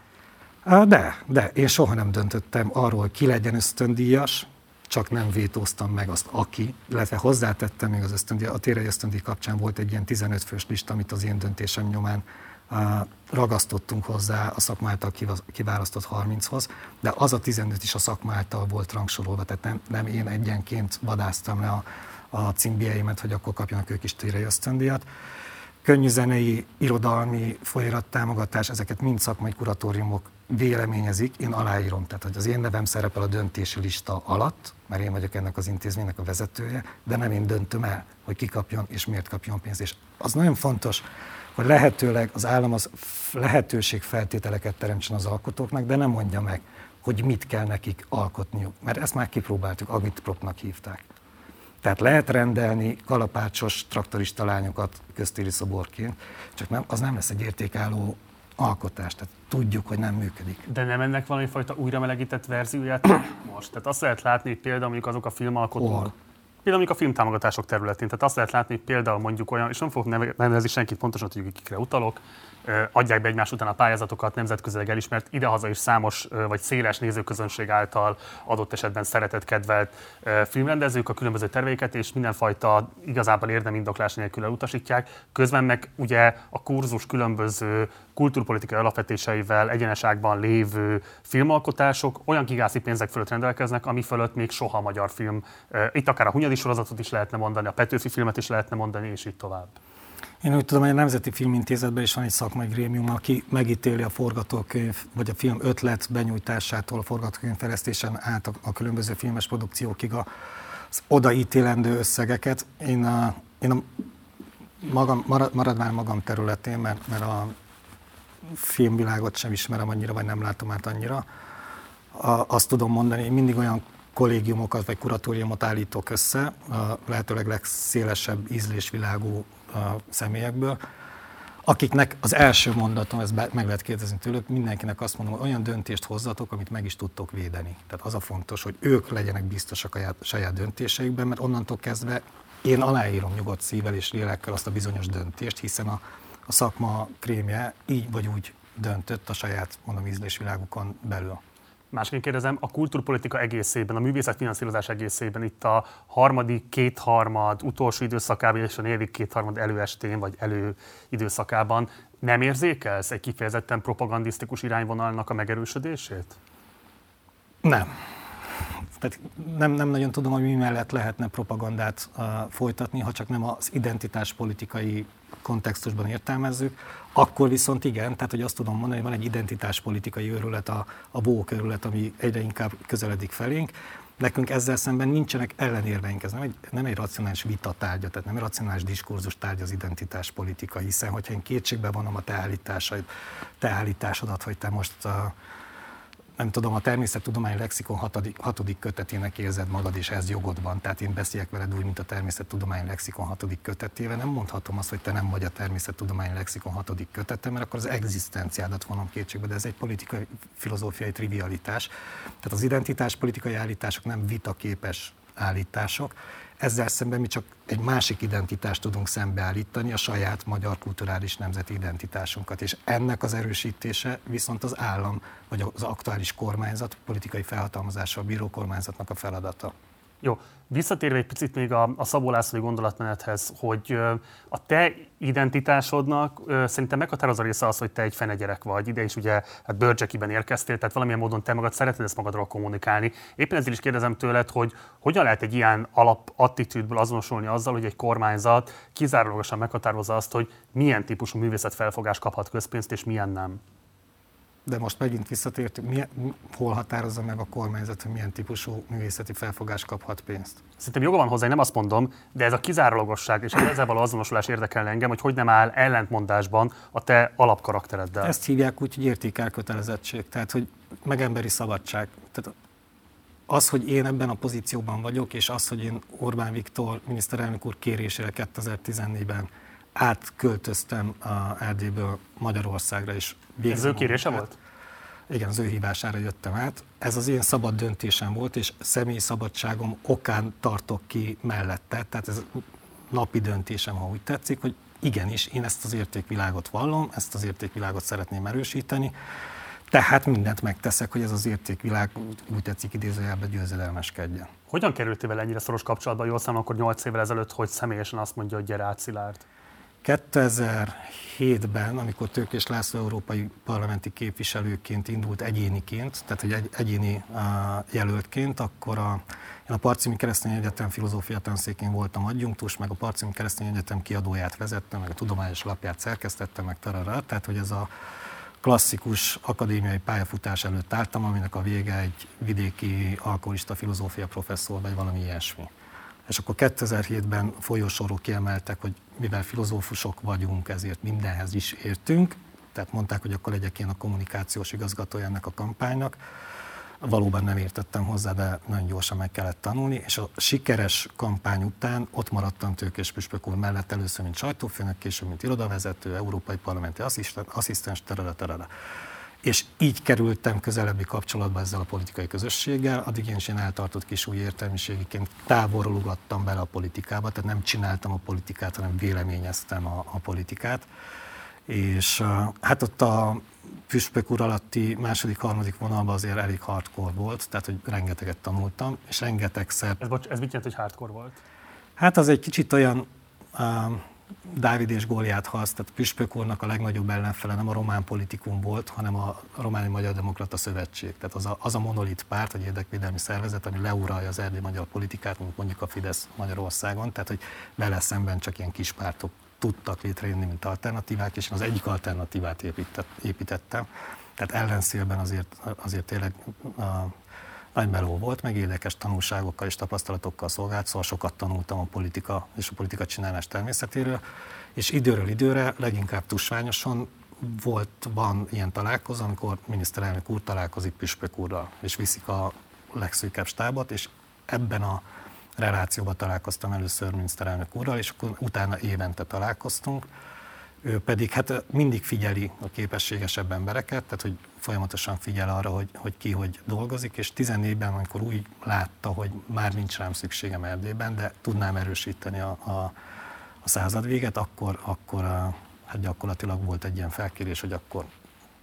Speaker 2: De, de én soha nem döntöttem arról, ki legyen ösztöndíjas, csak nem vétóztam meg azt, aki, illetve hozzátettem még az ösztöndíj, a téregy ösztöndíj kapcsán volt egy ilyen 15 fős lista, amit az én döntésem nyomán ragasztottunk hozzá a szakmáltal kiválasztott 30-hoz, de az a 15 is a szakmáltal volt rangsorolva, tehát nem, nem én egyenként vadáztam le a, a címbieimet, hogy akkor kapjanak ők is térei ösztöndíjat. Könnyű zenei, irodalmi folyarat támogatás, ezeket mind szakmai kuratóriumok véleményezik, én aláírom, tehát hogy az én nevem szerepel a döntési lista alatt, mert én vagyok ennek az intézménynek a vezetője, de nem én döntöm el, hogy ki kapjon és miért kapjon pénzt. És az nagyon fontos, hogy lehetőleg az állam az lehetőség feltételeket teremtsen az alkotóknak, de nem mondja meg, hogy mit kell nekik alkotniuk, mert ezt már kipróbáltuk, agitpropnak hívták. Tehát lehet rendelni kalapácsos traktorista lányokat köztéri szoborként, csak nem, az nem lesz egy értékálló alkotás, tehát tudjuk, hogy nem működik.
Speaker 1: De nem ennek valami fajta újra melegített verzióját most? Tehát azt lehet látni, hogy például mondjuk azok a filmalkotók, Hol? például mondjuk a filmtámogatások területén, tehát azt lehet látni, hogy például mondjuk olyan, és nem fogok nevezni senkit pontosan, hogy kikre utalok, adják be egymás után a pályázatokat, nemzetközileg elismert, idehaza is számos vagy széles nézőközönség által adott esetben szeretett, kedvelt filmrendezők a különböző terveiket, és mindenfajta igazából érdemindoklás nélkül elutasítják. Közben meg ugye a kurzus különböző kultúrpolitikai alapvetéseivel egyeneságban lévő filmalkotások olyan gigászi pénzek fölött rendelkeznek, ami fölött még soha magyar film. Itt akár a Hunyadi sorozatot is lehetne mondani, a Petőfi filmet is lehetne mondani, és így tovább.
Speaker 2: Én úgy tudom, hogy a Nemzeti Filmintézetben is van egy szakmai grémium, aki megítéli a forgatókönyv, vagy a film ötlet benyújtásától, a forgatókönyv fejlesztésen át a, a különböző filmes produkciókig az odaítélendő összegeket. Én a, én a magam, maradván magam területén, mert, mert a filmvilágot sem ismerem annyira, vagy nem látom át annyira, a, azt tudom mondani, hogy mindig olyan kollégiumokat vagy kuratóriumot állítok össze, a lehetőleg legszélesebb ízlésvilágú személyekből, akiknek az első mondatom, ez meg lehet kérdezni tőlük, mindenkinek azt mondom, hogy olyan döntést hozzatok, amit meg is tudtok védeni. Tehát az a fontos, hogy ők legyenek biztosak a saját döntéseikben, mert onnantól kezdve én aláírom nyugodt szívvel és lélekkel azt a bizonyos döntést, hiszen a, a szakma krémje így vagy úgy döntött a saját, mondom, ízlésvilágukon belül.
Speaker 1: Másként kérdezem, a kultúrpolitika egészében, a művészetfinanszírozás egészében itt a harmadik kétharmad utolsó időszakában és a negyedik kétharmad előestén vagy előidőszakában nem érzékelsz egy kifejezetten propagandisztikus irányvonalnak a megerősödését?
Speaker 2: Nem. Tehát nem, nem nagyon tudom, hogy mi mellett lehetne propagandát uh, folytatni, ha csak nem az identitáspolitikai kontextusban értelmezzük, akkor viszont igen, tehát hogy azt tudom mondani, hogy van egy identitáspolitikai őrület, a, a bó körület, ami egyre inkább közeledik felénk, Nekünk ezzel szemben nincsenek ellenérveink, ez nem egy, nem egy racionális vita tárgya, tehát nem egy racionális diskurzus tárgya az identitáspolitika, hiszen hogyha én kétségbe vonom a te állításaid, te állításodat, hogy te most a, nem tudom, a természettudomány lexikon hatodik, hatodik kötetének érzed magad, és ez jogod van. Tehát én beszéljek veled úgy, mint a természettudomány lexikon hatodik kötetével. Nem mondhatom azt, hogy te nem vagy a természettudomány lexikon hatodik kötete, mert akkor az egzisztenciádat vonom kétségbe, de ez egy politikai, filozófiai trivialitás. Tehát az identitás politikai állítások nem vitaképes állítások. Ezzel szemben mi csak egy másik identitást tudunk szembeállítani, a saját magyar kulturális nemzeti identitásunkat. És ennek az erősítése viszont az állam, vagy az aktuális kormányzat, politikai felhatalmazással bíró kormányzatnak a feladata.
Speaker 1: Jó, visszatérve egy picit még a, a Szabó Lászlói gondolatmenethez, hogy a te identitásodnak szerintem meghatározó része az, hogy te egy fenegyerek vagy. Ide is ugye hát Börcsekiben érkeztél, tehát valamilyen módon te magad szereted ezt magadról kommunikálni. Éppen ezért is kérdezem tőled, hogy hogyan lehet egy ilyen alapattitűdből azonosulni azzal, hogy egy kormányzat kizárólagosan meghatározza azt, hogy milyen típusú művészetfelfogás kaphat közpénzt és milyen nem
Speaker 2: de most megint visszatértünk, milyen, hol határozza meg a kormányzat, hogy milyen típusú művészeti felfogás kaphat pénzt?
Speaker 1: Szerintem joga van hozzá, én nem azt mondom, de ez a kizárólagosság és ezzel való azonosulás érdekel engem, hogy hogy nem áll ellentmondásban a te alapkaraktereddel.
Speaker 2: Ezt hívják úgy, hogy értékelkötelezettség, tehát hogy meg emberi szabadság. Tehát az, hogy én ebben a pozícióban vagyok, és az, hogy én Orbán Viktor miniszterelnök úr kérésére 2014-ben átköltöztem a Erdélyből Magyarországra, és.
Speaker 1: Ez ő kérése volt?
Speaker 2: Igen, az ő hívására jöttem át. Ez az én szabad döntésem volt, és személyi szabadságom okán tartok ki mellette. Tehát ez napi döntésem, ha úgy tetszik, hogy igenis, én ezt az értékvilágot vallom, ezt az értékvilágot szeretném erősíteni, tehát mindent megteszek, hogy ez az értékvilág úgy tetszik idézőjelben győzedelmeskedjen.
Speaker 1: Hogyan kerültél vele ennyire szoros kapcsolatba? Jól számom, akkor 8 évvel ezelőtt, hogy személyesen azt mondja, hogy gyere át Szilárd.
Speaker 2: 2007-ben, amikor Tőkés László európai parlamenti képviselőként indult egyéniként, tehát egy egyéni jelöltként, akkor a, én a Parcimi Keresztény Egyetem filozófia tanszékén voltam adjunktus, meg a Parcimi Keresztény Egyetem kiadóját vezettem, meg a tudományos lapját szerkesztettem, meg tarara, tehát hogy ez a klasszikus akadémiai pályafutás előtt álltam, aminek a vége egy vidéki alkoholista filozófia professzor, vagy valami ilyesmi. És akkor 2007-ben folyósorok kiemeltek, hogy mivel filozófusok vagyunk, ezért mindenhez is értünk, tehát mondták, hogy akkor legyek én a kommunikációs igazgatója ennek a kampánynak. Valóban nem értettem hozzá, de nagyon gyorsan meg kellett tanulni, és a sikeres kampány után ott maradtam Tőkés Püspök úr mellett először, mint sajtófőnök, később, mint irodavezető, európai parlamenti asszisztens, asszisztens terele, terele és így kerültem közelebbi kapcsolatba ezzel a politikai közösséggel, addig én is én eltartott kis új értelmiségiként távolról ugattam bele a politikába, tehát nem csináltam a politikát, hanem véleményeztem a, a politikát. És hát ott a püspök úr alatti második, harmadik vonalban azért elég hardcore volt, tehát hogy rengeteget tanultam, és rengetegszer...
Speaker 1: Ez, bocs, ez mit jelent, hogy hardcore volt?
Speaker 2: Hát az egy kicsit olyan, uh, Dávid és Góliát harc, tehát Püspök úrnak a legnagyobb ellenfele nem a román politikum volt, hanem a Románi Magyar Demokrata Szövetség. Tehát az a, az a monolit párt, vagy érdekvédelmi szervezet, ami leuralja az erdély magyar politikát, mondjuk a Fidesz Magyarországon, tehát hogy vele szemben csak ilyen kis pártok tudtak létrejönni, mint alternatívák, és én az egyik alternatívát építettem. Tehát ellenszélben azért, azért tényleg a, nagy meló volt, meg érdekes tanulságokkal és tapasztalatokkal szolgált, szóval sokat tanultam a politika és a politika csinálás természetéről, és időről időre, leginkább tusványosan volt, van ilyen találkozó, amikor miniszterelnök úr találkozik Püspök úrral, és viszik a legszűkebb stábot, és ebben a relációban találkoztam először miniszterelnök úrral, és akkor utána évente találkoztunk, ő pedig hát mindig figyeli a képességesebb embereket, tehát hogy folyamatosan figyel arra, hogy, hogy ki hogy dolgozik, és 14-ben, amikor úgy látta, hogy már nincs rám szükségem Erdélyben, de tudnám erősíteni a, a, a század véget, akkor, akkor a, hát gyakorlatilag volt egy ilyen felkérés, hogy akkor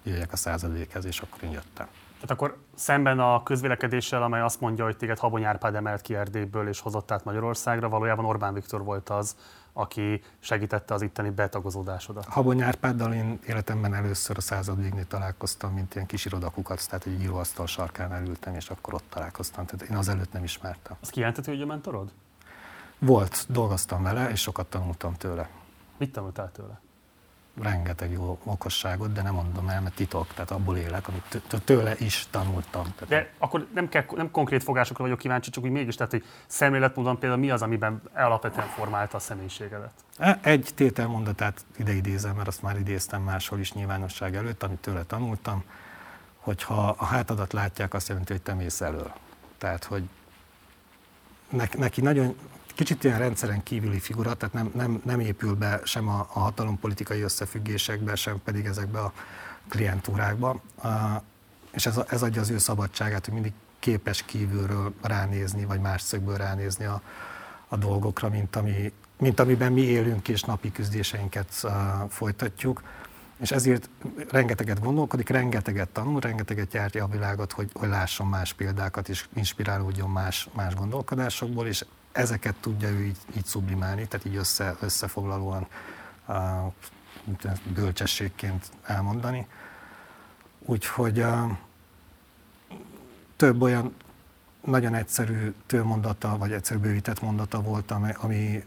Speaker 2: jöjjek a század véghez, és akkor én jöttem.
Speaker 1: Tehát akkor szemben a közvélekedéssel, amely azt mondja, hogy téged Habony Árpád emelt ki Erdélyből és hozott át Magyarországra, valójában Orbán Viktor volt az, aki segítette az itteni betagozódásodat.
Speaker 2: Habony Árpáddal én életemben először a század végnél találkoztam, mint ilyen kis irodakukat, tehát egy íróasztal sarkán elültem, és akkor ott találkoztam. Tehát én azelőtt nem ismertem.
Speaker 1: Az kijelenthető, hogy a mentorod?
Speaker 2: Volt, dolgoztam vele, és sokat tanultam tőle.
Speaker 1: Mit tanultál tőle?
Speaker 2: Rengeteg jó okosságot, de nem mondom el, mert titok, tehát abból élek, amit tőle is tanultam.
Speaker 1: De akkor nem, kell, nem konkrét fogásokra vagyok kíváncsi, csak úgy mégis, tehát hogy szemléletmódon például mi az, amiben alapvetően formálta a személyiségedet?
Speaker 2: E, egy tételmondatát ide idézem, mert azt már idéztem máshol is nyilvánosság előtt, amit tőle tanultam, hogyha a hátadat látják, azt jelenti, hogy te mész elől. Tehát, hogy neki nagyon kicsit ilyen rendszeren kívüli figura, tehát nem, nem, nem épül be sem a, a hatalompolitikai összefüggésekbe, sem pedig ezekbe a klientúrákba. És ez, ez adja az ő szabadságát, hogy mindig képes kívülről ránézni, vagy más szögből ránézni a, a dolgokra, mint, ami, mint amiben mi élünk és napi küzdéseinket folytatjuk. És ezért rengeteget gondolkodik, rengeteget tanul, rengeteget járja a világot, hogy, hogy lásson más példákat, és inspirálódjon más, más gondolkodásokból, és ezeket tudja ő így, így sublimálni, tehát így össze, összefoglalóan uh, bölcsességként elmondani. Úgyhogy uh, több olyan nagyon egyszerű tőmondata, vagy egyszerű bővített mondata volt, ami, ami,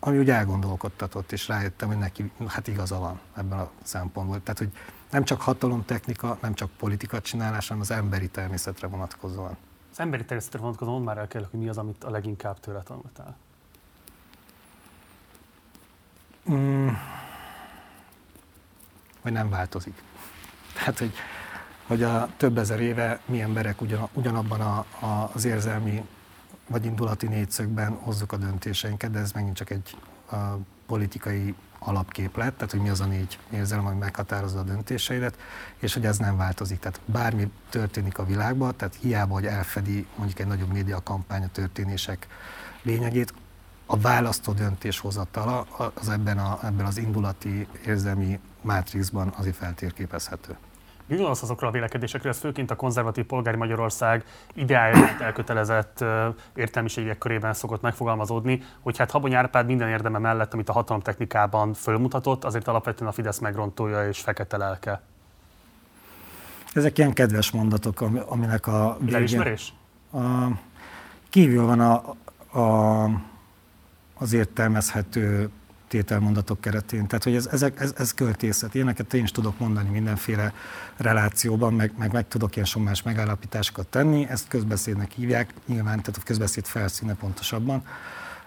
Speaker 2: ami úgy elgondolkodtatott, és rájöttem, hogy neki hát igaza van ebben a szempontból. Tehát, hogy nem csak hatalomtechnika, nem csak politika csinálás, hanem az emberi természetre vonatkozóan.
Speaker 1: Az emberi természetre vonatkozóan mondd már el kell, hogy mi az, amit a leginkább tőle tanultál.
Speaker 2: Mm, hogy nem változik. Tehát, hogy, hogy a több ezer éve mi emberek ugyan, ugyanabban a, a, az érzelmi vagy indulati négyszögben hozzuk a döntéseinket, de ez megint csak egy a, politikai alapképlet, tehát hogy mi az a négy érzelem, ami meghatározza a döntéseidet, és hogy ez nem változik. Tehát bármi történik a világban, tehát hiába, hogy elfedi mondjuk egy nagyobb médiakampány a történések lényegét, a választó döntéshozatala az ebben, a, ebben az indulati érzelmi mátrixban azért feltérképezhető.
Speaker 1: Mi gondolsz azokra a vélekedésekről, ez főként a konzervatív polgári Magyarország ideáját elkötelezett értelmiségek körében szokott megfogalmazódni, hogy hát Habony Árpád minden érdeme mellett, amit a hatalomtechnikában fölmutatott, azért alapvetően a Fidesz megrontója és fekete lelke.
Speaker 2: Ezek ilyen kedves mondatok, aminek a
Speaker 1: végén... Elismerés? A,
Speaker 2: kívül van a, a, az értelmezhető tételmondatok keretén. Tehát, hogy ez, ez, ez, ez költészet. Ilyeneket én is tudok mondani mindenféle relációban, meg, meg, meg tudok ilyen sommás megállapításokat tenni. Ezt közbeszédnek hívják, nyilván, tehát a közbeszéd felszíne pontosabban.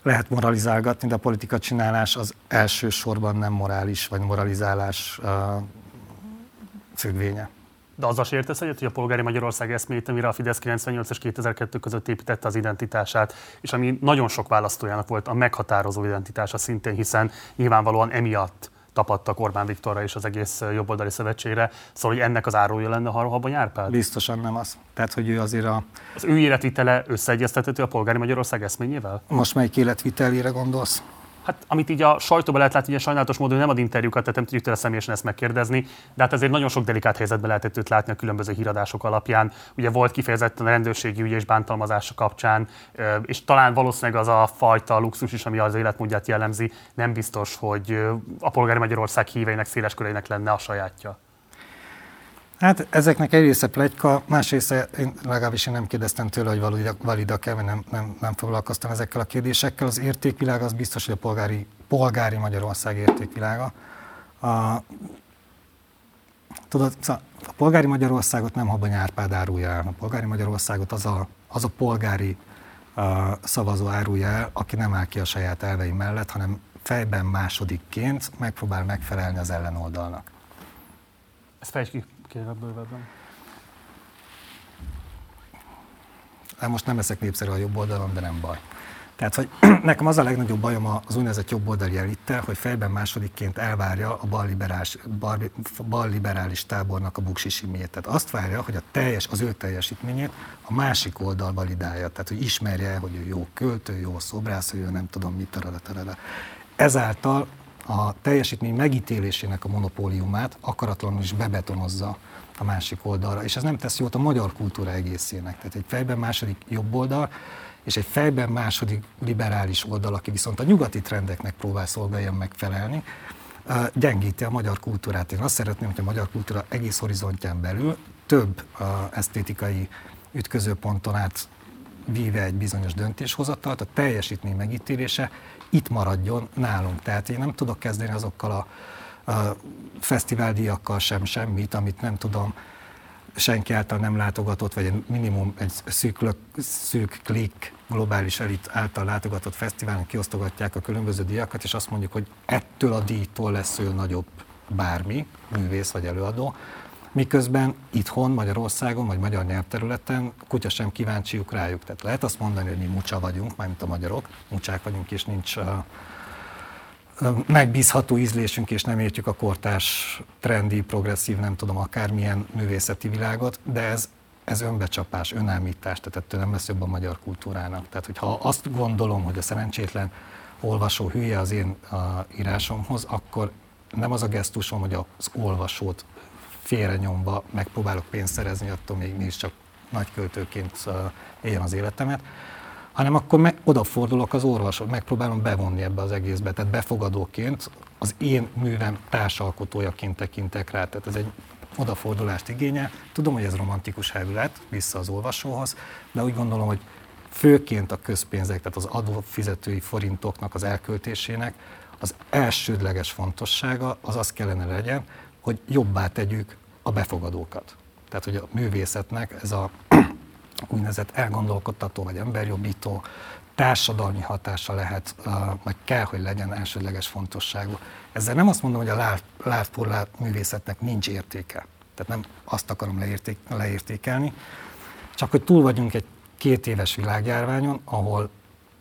Speaker 2: Lehet moralizálgatni, de a politika csinálás az elsősorban nem morális vagy moralizálás uh, függvénye.
Speaker 1: De azzal se értesz egyet, hogy a polgári Magyarország eszmét, amire a Fidesz 98 és 2002 között építette az identitását, és ami nagyon sok választójának volt a meghatározó identitása szintén, hiszen nyilvánvalóan emiatt tapadtak Orbán Viktorra és az egész jobboldali szövetségre. Szóval, hogy ennek az árója lenne Habony Árpád?
Speaker 2: Biztosan nem az. Tehát, hogy ő azért a...
Speaker 1: Az ő életvitele összeegyeztethető a polgári Magyarország eszményével?
Speaker 2: Most melyik életvitelére gondolsz?
Speaker 1: Hát, amit így a sajtóban lehet látni, ugye sajnálatos módon nem ad interjúkat, tehát nem tudjuk tőle személyesen ezt megkérdezni, de hát azért nagyon sok delikát helyzetben lehetett őt látni a különböző híradások alapján. Ugye volt kifejezetten a rendőrségi ügy és bántalmazása kapcsán, és talán valószínűleg az a fajta luxus is, ami az életmódját jellemzi, nem biztos, hogy a polgári Magyarország híveinek, széles köreinek lenne a sajátja.
Speaker 2: Hát ezeknek egy része plegyka, más része, én legalábbis én nem kérdeztem tőle, hogy validak-e, vagy nem, nem, nem foglalkoztam ezekkel a kérdésekkel. Az értékvilág az biztos, hogy a polgári, polgári Magyarország értékvilága. A, tudod, szóval a polgári Magyarországot nem Habony Árpád árulja el. A polgári Magyarországot az a, az a polgári a szavazó árulja el, aki nem áll ki a saját elvei mellett, hanem fejben másodikként megpróbál megfelelni az ellenoldalnak.
Speaker 1: Ezt fejtsd ki kérlek bővebben.
Speaker 2: Hát most nem leszek népszerű a jobb oldalon, de nem baj. Tehát, hogy nekem az a legnagyobb bajom az úgynevezett jobboldali elittel, hogy fejben másodikként elvárja a balliberális, balliberális tábornak a buksisimét. Tehát azt várja, hogy a teljes, az ő teljesítményét a másik oldal validálja. Tehát, hogy ismerje, hogy ő jó költő, jó szobrász, hogy ő nem tudom mit, tarada, tarada. Ezáltal a teljesítmény megítélésének a monopóliumát akaratlanul is bebetonozza a másik oldalra. És ez nem tesz jót a magyar kultúra egészének. Tehát egy fejben második jobb oldal, és egy fejben második liberális oldal, aki viszont a nyugati trendeknek próbál szolgáljon megfelelni, gyengíti a magyar kultúrát. Én azt szeretném, hogy a magyar kultúra egész horizontján belül több esztétikai ütközőponton át víve egy bizonyos döntéshozatalt, a teljesítmény megítélése itt maradjon nálunk. Tehát én nem tudok kezdeni azokkal a fesztiváldíjakkal sem semmit, amit nem tudom, senki által nem látogatott, vagy egy minimum egy szűk, szűk klik globális elit által látogatott fesztiválon kiosztogatják a különböző díjakat, és azt mondjuk, hogy ettől a díjtól lesz ő nagyobb bármi, művész vagy előadó, miközben itthon, Magyarországon vagy magyar nyelvterületen kutya sem kíváncsiuk rájuk. Tehát lehet azt mondani, hogy mi mucsa vagyunk, mármint a magyarok, mucsák vagyunk, és nincs uh, megbízható ízlésünk, és nem értjük a kortárs, trendi, progresszív, nem tudom, akármilyen művészeti világot, de ez, ez önbecsapás, önállítás, tehát ettől nem lesz jobb a magyar kultúrának. Tehát, hogyha azt gondolom, hogy a szerencsétlen olvasó hülye az én a írásomhoz, akkor nem az a gesztusom, hogy az olvasót félrenyomva megpróbálok pénzt szerezni, attól még mi is csak nagy költőként éljen az életemet, hanem akkor me- odafordulok az orvoshoz, megpróbálom bevonni ebbe az egészbe, tehát befogadóként az én művem társalkotójaként tekintek rá, tehát ez egy odafordulást igényel. Tudom, hogy ez romantikus hevület vissza az olvasóhoz, de úgy gondolom, hogy főként a közpénzek, tehát az adófizetői forintoknak az elköltésének az elsődleges fontossága az az kellene legyen, hogy jobbá tegyük a befogadókat. Tehát, hogy a művészetnek ez a úgynevezett elgondolkodtató vagy emberjobbító társadalmi hatása lehet, vagy kell, hogy legyen elsődleges fontosságú. Ezzel nem azt mondom, hogy a látporlát művészetnek nincs értéke. Tehát nem azt akarom leérték, leértékelni, csak hogy túl vagyunk egy két éves világjárványon, ahol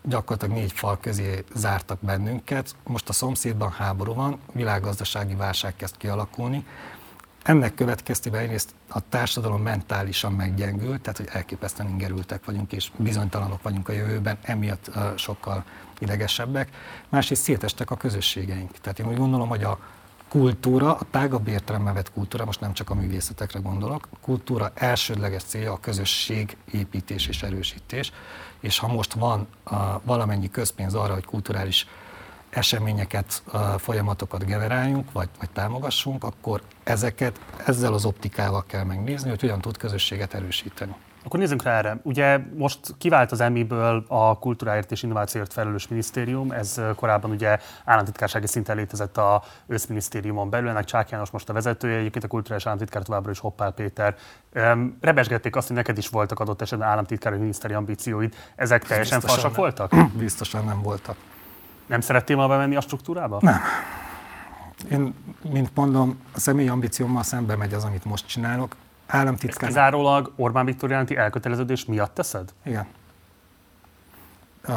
Speaker 2: gyakorlatilag négy fal közé zártak bennünket. Most a szomszédban háború van, világgazdasági válság kezd kialakulni, ennek következtében egyrészt a társadalom mentálisan meggyengült, tehát hogy elképesztően ingerültek vagyunk, és bizonytalanok vagyunk a jövőben, emiatt sokkal idegesebbek. Másrészt szétestek a közösségeink. Tehát én úgy gondolom, hogy a kultúra, a tágabb értelemben vett kultúra, most nem csak a művészetekre gondolok, a kultúra elsődleges célja a közösség építés és erősítés, és ha most van uh, valamennyi közpénz arra, hogy kulturális eseményeket, folyamatokat generáljunk, vagy, vagy támogassunk, akkor ezeket ezzel az optikával kell megnézni, hogy hogyan tud közösséget erősíteni.
Speaker 1: Akkor nézzünk rá erre. Ugye most kivált az EMI-ből a kultúráért és innovációért felelős minisztérium, ez korábban ugye államtitkársági szinten létezett a összminisztériumon belül, ennek Csák János most a vezetője, egyébként a kulturális államtitkár továbbra is Hoppál Péter. Rebesgették azt, hogy neked is voltak adott esetben államtitkári miniszteri ambícióid. Ezek teljesen falsak voltak?
Speaker 2: Biztosan nem voltak.
Speaker 1: Nem szerettél volna bemenni a struktúrába?
Speaker 2: Nem. Én, mint mondom, a személyi ambíciómmal szembe megy az, amit most csinálok.
Speaker 1: Államtitkár... Ezt kizárólag Orbán Viktor jelenti elköteleződés miatt teszed?
Speaker 2: Igen.
Speaker 1: Uh,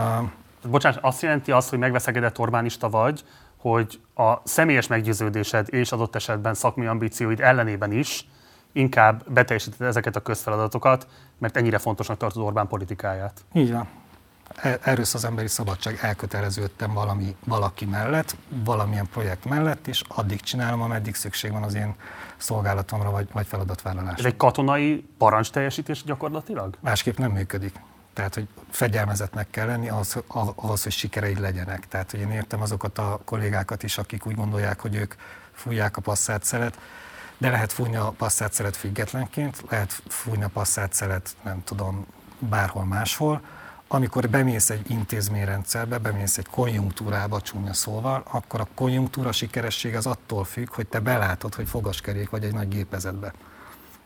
Speaker 1: Bocsánat, azt jelenti azt, hogy megveszegedett Orbánista vagy, hogy a személyes meggyőződésed és adott esetben szakmai ambícióid ellenében is inkább beteljesíted ezeket a közfeladatokat, mert ennyire fontosnak tartod Orbán politikáját.
Speaker 2: Így van. E, erről az emberi szabadság elköteleződtem valami, valaki mellett, valamilyen projekt mellett, és addig csinálom, ameddig szükség van az én szolgálatomra vagy, vagy feladatvállalásra.
Speaker 1: Ez egy katonai parancs teljesítés gyakorlatilag?
Speaker 2: Másképp nem működik. Tehát, hogy fegyelmezetnek kell lenni ahhoz, ahhoz, hogy sikereid legyenek. Tehát, hogy én értem azokat a kollégákat is, akik úgy gondolják, hogy ők fújják a passzát szelet, de lehet fújni a passzát szelet függetlenként, lehet fújni a passzát szelet, nem tudom, bárhol máshol, amikor bemész egy intézményrendszerbe, bemész egy konjunktúrába, csúnya szóval, akkor a konjunktúra sikeresség az attól függ, hogy te belátod, hogy fogaskerék vagy egy nagy gépezetbe,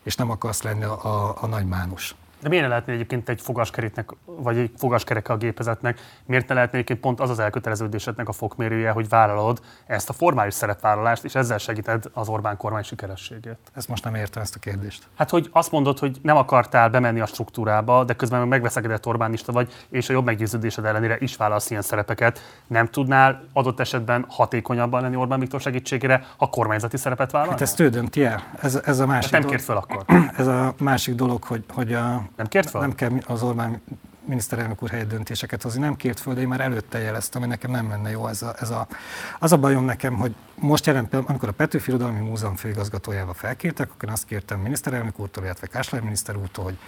Speaker 2: és nem akarsz lenni a, a, a nagy mánus.
Speaker 1: De miért ne lehetne egyébként egy fogaskeréknek, vagy egy fogaskereke a gépezetnek, miért ne lehetne egyébként pont az az elköteleződésednek a fokmérője, hogy vállalod ezt a formális szerepvállalást, és ezzel segíted az Orbán kormány sikerességét?
Speaker 2: Ezt most nem értem ezt a kérdést.
Speaker 1: Hát, hogy azt mondod, hogy nem akartál bemenni a struktúrába, de közben meg megveszegedett Orbánista vagy, és a jobb meggyőződésed ellenére is válasz ilyen szerepeket. Nem tudnál adott esetben hatékonyabban lenni Orbán Viktor segítségére, ha kormányzati szerepet vállal?
Speaker 2: Hát ezt ő dönti el. Ez, ez a másik
Speaker 1: hát nem kért fel akkor.
Speaker 2: Ez a másik dolog, hogy, hogy a
Speaker 1: nem kért fel?
Speaker 2: Nem kell az Orbán miniszterelnök úr helyett döntéseket hozni. Nem kért föl, de én már előtte jeleztem, hogy nekem nem menne jó ez a, ez a... Az a bajom nekem, hogy most jelen amikor a Petőfi Irodalmi Múzeum főigazgatójával felkértek, akkor azt kértem miniszterelnök úrtól, illetve Kásler miniszter úrtól, hogy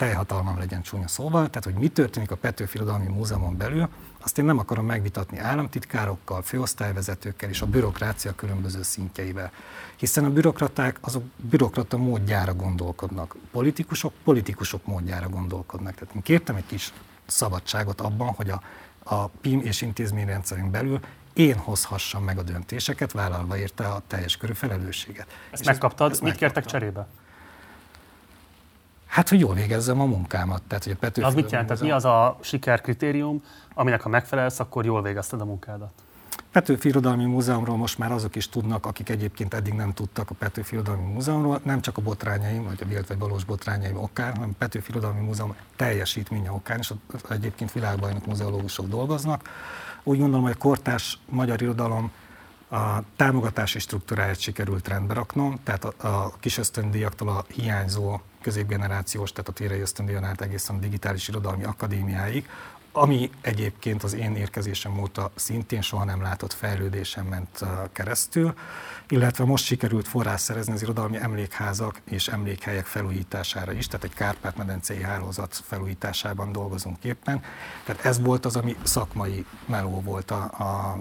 Speaker 2: teljhatalmam legyen csúnya szóval, tehát hogy mi történik a Petőfi Irodalmi Múzeumon belül, azt én nem akarom megvitatni államtitkárokkal, főosztályvezetőkkel és a bürokrácia különböző szintjeivel. Hiszen a bürokraták azok bürokrata módjára gondolkodnak, politikusok politikusok módjára gondolkodnak. Tehát én kértem egy kis szabadságot abban, hogy a, a PIM és intézményrendszerünk belül én hozhassam meg a döntéseket, vállalva érte a teljes körű felelősséget.
Speaker 1: Ezt És megkaptad, ezt mit kértek cserébe?
Speaker 2: Hát, hogy jól végezzem a munkámat. Tehát, hogy a
Speaker 1: Petőfi az mit jelent? Tehát mi az a sikerkritérium, aminek ha megfelelsz, akkor jól végezted a munkádat?
Speaker 2: Petőfi Irodalmi Múzeumról most már azok is tudnak, akik egyébként eddig nem tudtak a Petőfi Irodalmi Múzeumról, nem csak a botrányaim, vagy a vélt vagy valós botrányaim okán, hanem Petőfi Irodalmi Múzeum teljesítménye okán, és egyébként világbajnok muzeológusok dolgoznak. Úgy gondolom, hogy a kortárs magyar irodalom a támogatási struktúráját sikerült rendbe raknom, tehát a, a kis ösztöndíjaktól a hiányzó középgenerációs, tehát a térei ösztöndíjon át egészen a digitális irodalmi akadémiáig, ami egyébként az én érkezésem óta szintén soha nem látott fejlődésen ment keresztül, illetve most sikerült forrás szerezni az irodalmi emlékházak és emlékhelyek felújítására is, tehát egy Kárpát-medencei hálózat felújításában dolgozunk éppen. Tehát ez volt az, ami szakmai meló volt a, a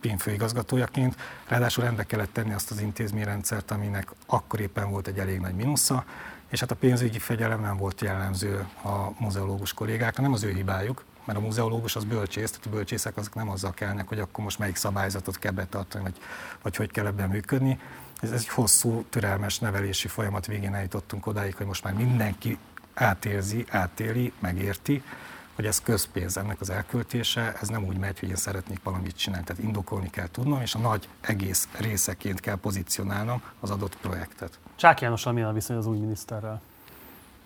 Speaker 2: PIN főigazgatójaként, ráadásul rendbe kellett tenni azt az intézményrendszert, aminek akkor éppen volt egy elég nagy minusza, és hát a pénzügyi fegyelem nem volt jellemző a muzeológus kollégákra, nem az ő hibájuk, mert a muzeológus az bölcsész, tehát a bölcsészek azok nem azzal kellnek, hogy akkor most melyik szabályzatot kell betartani, vagy, vagy hogy kell ebben működni. Ez, ez egy hosszú, türelmes nevelési folyamat végén eljutottunk odáig, hogy most már mindenki átérzi, átéli, megérti, hogy ez közpénz ennek az elköltése, ez nem úgy megy, hogy én szeretnék valamit csinálni, tehát indokolni kell tudnom, és a nagy egész részeként kell pozícionálnom az adott projektet.
Speaker 1: Csák Jánossal milyen a viszony az új miniszterrel?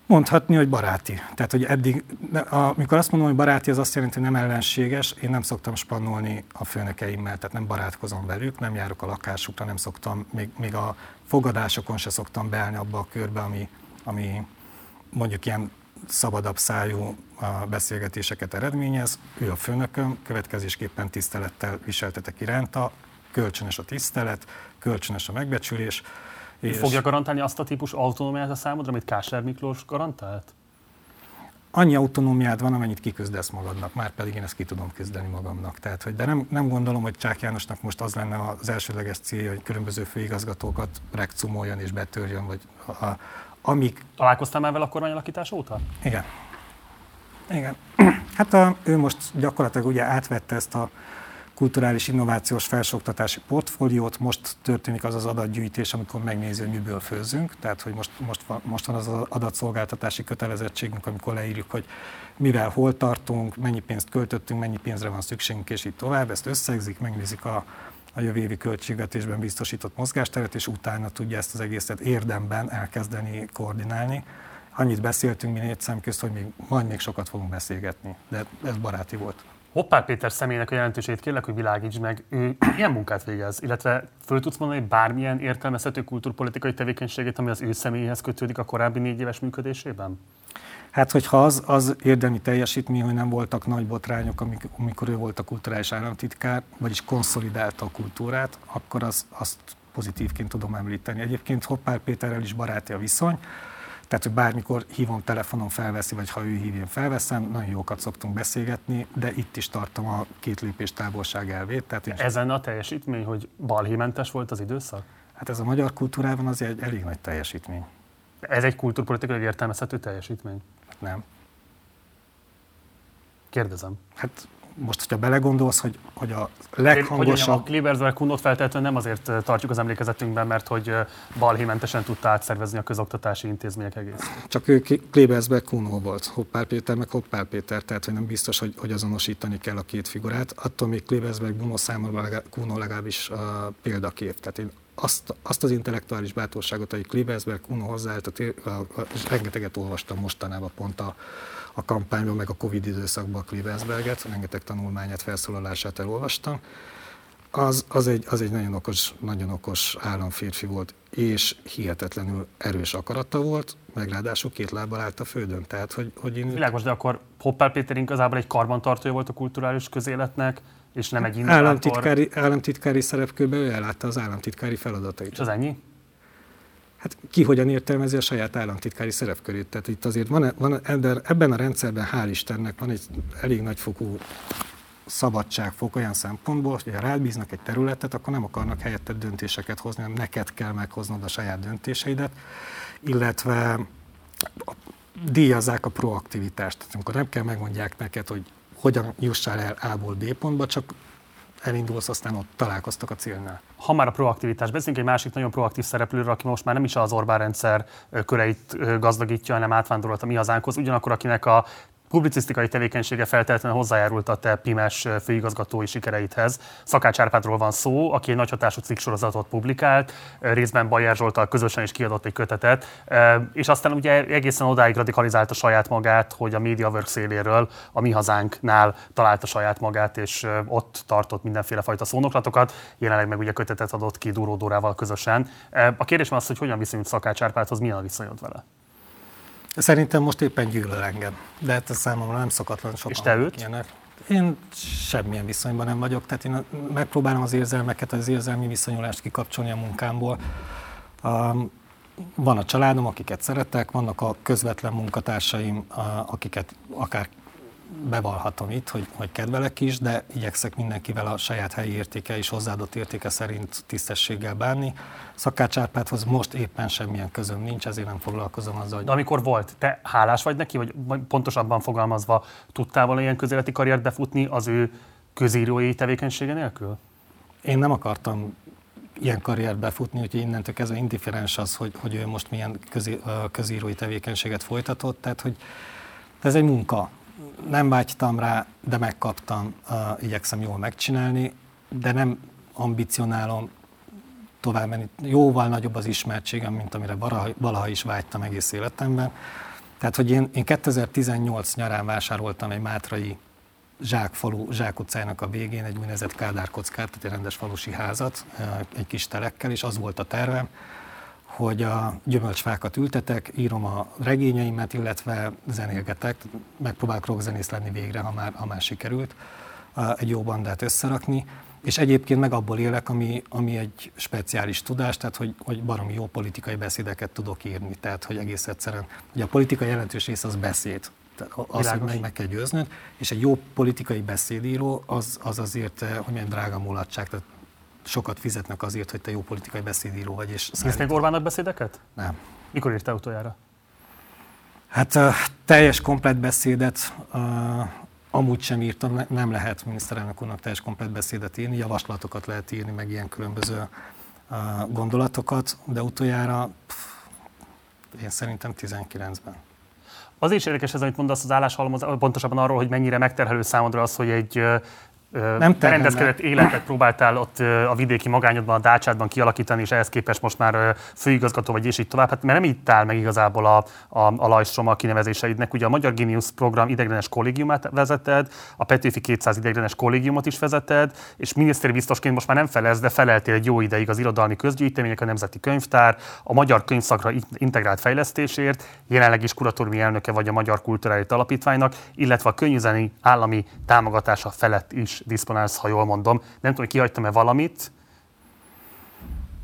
Speaker 2: Mondhatni, hogy baráti. Tehát, hogy eddig, amikor azt mondom, hogy baráti, az azt jelenti, hogy nem ellenséges. Én nem szoktam spannolni a főnökeimmel, tehát nem barátkozom velük, nem járok a lakásukra, nem szoktam, még, még a fogadásokon se szoktam beállni abba a körbe, ami, ami mondjuk ilyen szabadabb szájú beszélgetéseket eredményez. Ő a főnököm, következésképpen tisztelettel viseltetek iránta, kölcsönös a tisztelet, kölcsönös a megbecsülés.
Speaker 1: És Fogja garantálni azt a típus autonómiát a számodra, amit Kásler Miklós garantált?
Speaker 2: Annyi autonómiád van, amennyit kiküzdesz magadnak, már pedig én ezt ki tudom küzdeni magamnak. Tehát, hogy, de nem, nem gondolom, hogy Csák Jánosnak most az lenne az elsődleges célja, hogy különböző főigazgatókat rekcumoljon és betörjön, vagy a,
Speaker 1: amik... Találkoztál már vele a kormányalakítás óta?
Speaker 2: Igen. Igen. Hát a, ő most gyakorlatilag ugye átvette ezt a kulturális innovációs felsőoktatási portfóliót, most történik az az adatgyűjtés, amikor megnézi, hogy miből főzünk, tehát hogy most, most, van, most van az, az adatszolgáltatási kötelezettségünk, amikor leírjuk, hogy mivel hol tartunk, mennyi pénzt költöttünk, mennyi pénzre van szükségünk, és így tovább, ezt összegzik, megnézik a, a jövő évi költségvetésben biztosított mozgásteret, és utána tudja ezt az egészet érdemben elkezdeni koordinálni. Annyit beszéltünk mi négy szem közt, hogy még, majd még sokat fogunk beszélgetni, de ez baráti volt.
Speaker 1: Hoppár Péter személynek a jelentőségét kérlek, hogy világíts meg, ő milyen munkát végez, illetve föl tudsz mondani bármilyen értelmezhető kulturpolitikai tevékenységét, ami az ő személyéhez kötődik a korábbi négy éves működésében?
Speaker 2: Hát, hogyha az, az érdemi teljesítmény, hogy nem voltak nagy botrányok, amikor ő volt a kulturális államtitkár, vagyis konszolidálta a kultúrát, akkor az, azt pozitívként tudom említeni. Egyébként Hoppár Péterrel is baráti a viszony, tehát, hogy bármikor hívom, telefonon felveszi, vagy ha ő hív, én felveszem, nagyon jókat szoktunk beszélgetni, de itt is tartom a két lépés távolság elvét. Tehát
Speaker 1: én Ezen a teljesítmény, hogy balhémentes volt az időszak?
Speaker 2: Hát ez a magyar kultúrában azért egy elég nagy teljesítmény.
Speaker 1: Ez egy kultúrpolitikai értelmezhető teljesítmény?
Speaker 2: Nem.
Speaker 1: Kérdezem.
Speaker 2: Hát most, hogyha belegondolsz, hogy, hogy a leghangosabb... Hogy
Speaker 1: a Klebersberg Kundot feltétlenül nem azért tartjuk az emlékezetünkben, mert hogy balhémentesen tudta átszervezni a közoktatási intézmények egész.
Speaker 2: Csak ő Klebersberg Kuno volt, Hoppár Péter meg Hoppár Péter, tehát hogy nem biztos, hogy, hogy azonosítani kell a két figurát. Attól még Klebersberg Bruno számomra Kuno legalábbis a példakép. Tehát én azt, azt az intellektuális bátorságot, hogy Klebersberg Kuno hozzáállt, a, a, a, rengeteget olvastam mostanában pont a, a kampányban, meg a Covid időszakban a Klebersberget, rengeteg tanulmányát, felszólalását elolvastam. Az, az, egy, az egy nagyon okos, nagyon okos államférfi volt, és hihetetlenül erős akarata volt, meg ráadásul két lábbal állt a földön. Tehát, hogy, hogy én...
Speaker 1: Világos, de akkor Hoppár Péter igazából egy karbantartója volt a kulturális közéletnek, és nem egy innovátor.
Speaker 2: Államtitkári, államtitkári szerepkörben ő ellátta az államtitkári feladatait.
Speaker 1: És az ennyi?
Speaker 2: Hát ki hogyan értelmezi a saját államtitkári szerepkörét. Tehát itt azért van, van ebben a rendszerben, hál' Istennek van egy elég nagyfokú szabadságfok olyan szempontból, hogy ha rábíznak egy területet, akkor nem akarnak helyette döntéseket hozni, hanem neked kell meghoznod a saját döntéseidet, illetve díjazzák a proaktivitást. Tehát amikor nem kell megmondják neked, hogy hogyan jussál el A-ból B pontba, csak elindulsz, aztán ott találkoztak a célnál.
Speaker 1: Ha már a proaktivitás beszélünk, egy másik nagyon proaktív szereplőről, aki most már nem is az Orbán rendszer köreit gazdagítja, hanem átvándorolt a mi hazánkhoz, ugyanakkor akinek a publicisztikai tevékenysége feltétlenül hozzájárult a te Pimes főigazgatói sikereidhez. Szakács Árpádról van szó, aki egy nagy hatású cikksorozatot publikált, részben Bajer Zsoltal közösen is kiadott egy kötetet, és aztán ugye egészen odáig radikalizálta saját magát, hogy a MediaWorks széléről a mi hazánknál találta saját magát, és ott tartott mindenféle fajta szónoklatokat, jelenleg meg ugye kötetet adott ki Duró Dórával közösen. A kérdés az, hogy hogyan viszonyult Szakács Árpádhoz, milyen a viszonyod vele?
Speaker 2: Szerintem most éppen gyűlöl engem, de hát ez számomra nem szokatlan sokan.
Speaker 1: És te őt?
Speaker 2: Ilyenek. Én semmilyen viszonyban nem vagyok, tehát én megpróbálom az érzelmeket, az érzelmi viszonyulást kikapcsolni a munkámból. Um, van a családom, akiket szeretek, vannak a közvetlen munkatársaim, akiket akár bevallhatom itt, hogy, hogy kedvelek is, de igyekszek mindenkivel a saját helyi értéke és hozzáadott értéke szerint tisztességgel bánni. Szakács Árpádhoz most éppen semmilyen közöm nincs, ezért nem foglalkozom azzal. Hogy...
Speaker 1: De amikor volt, te hálás vagy neki, vagy pontosabban fogalmazva, tudtál volna ilyen közéleti karriert befutni az ő közírói tevékenysége nélkül?
Speaker 2: Én nem akartam ilyen karriert befutni, úgyhogy innentől kezdve indifferens az, hogy, hogy ő most milyen közí, közírói tevékenységet folytatott, tehát hogy ez egy munka nem vágytam rá, de megkaptam, uh, igyekszem jól megcsinálni, de nem ambicionálom tovább menni. Jóval nagyobb az ismertségem, mint amire valaha, valaha is vágytam egész életemben. Tehát, hogy én, én 2018 nyarán vásároltam egy mátrai zsákfalu, zsákutcájának a végén egy úgynevezett kádárkockát, tehát egy rendes falusi házat, egy kis telekkel, és az volt a tervem, hogy a gyümölcsfákat ültetek, írom a regényeimet, illetve zenélgetek, megpróbálok rockzenész lenni végre, ha már, ha már sikerült egy jó bandát összerakni, és egyébként meg abból élek, ami, ami egy speciális tudás, tehát hogy, hogy baromi jó politikai beszédeket tudok írni, tehát hogy egész egyszerűen, hogy a politika jelentős része az beszéd, tehát az, hogy meg, meg kell győznöd, és egy jó politikai beszédíró az, az azért, hogy milyen drága mulatság, tehát sokat fizetnek azért, hogy te jó politikai beszédíró vagy. És
Speaker 1: Írsz még Orbánnak beszédeket?
Speaker 2: Nem.
Speaker 1: Mikor írtál utoljára?
Speaker 2: Hát uh, teljes komplet beszédet uh, amúgy sem írtam, ne, nem lehet miniszterelnök úrnak teljes komplet beszédet írni, javaslatokat lehet írni, meg ilyen különböző uh, gondolatokat, de utoljára pff, én szerintem 19-ben.
Speaker 1: Az is érdekes ez, amit mondasz az álláshalmoz, pontosabban arról, hogy mennyire megterhelő számodra az, hogy egy nem berendezkedett életet próbáltál ott a vidéki magányodban, a dácsádban kialakítani, és ehhez képest most már főigazgató vagy, és így tovább. Hát mert nem itt áll meg igazából a, a, a lajstrom a kinevezéseidnek. Ugye a Magyar Genius program ideglenes kollégiumát vezeted, a Petőfi 200 ideglenes kollégiumot is vezeted, és miniszteri biztosként most már nem felez, de feleltél egy jó ideig az irodalmi közgyűjtemények, a Nemzeti Könyvtár, a Magyar Könyvszakra integrált fejlesztésért, jelenleg is kuratóriumi elnöke vagy a Magyar Kulturális Alapítványnak, illetve a könyvzeni állami támogatása felett is diszponálsz, ha jól mondom. Nem tudom, hogy kihagytam-e valamit.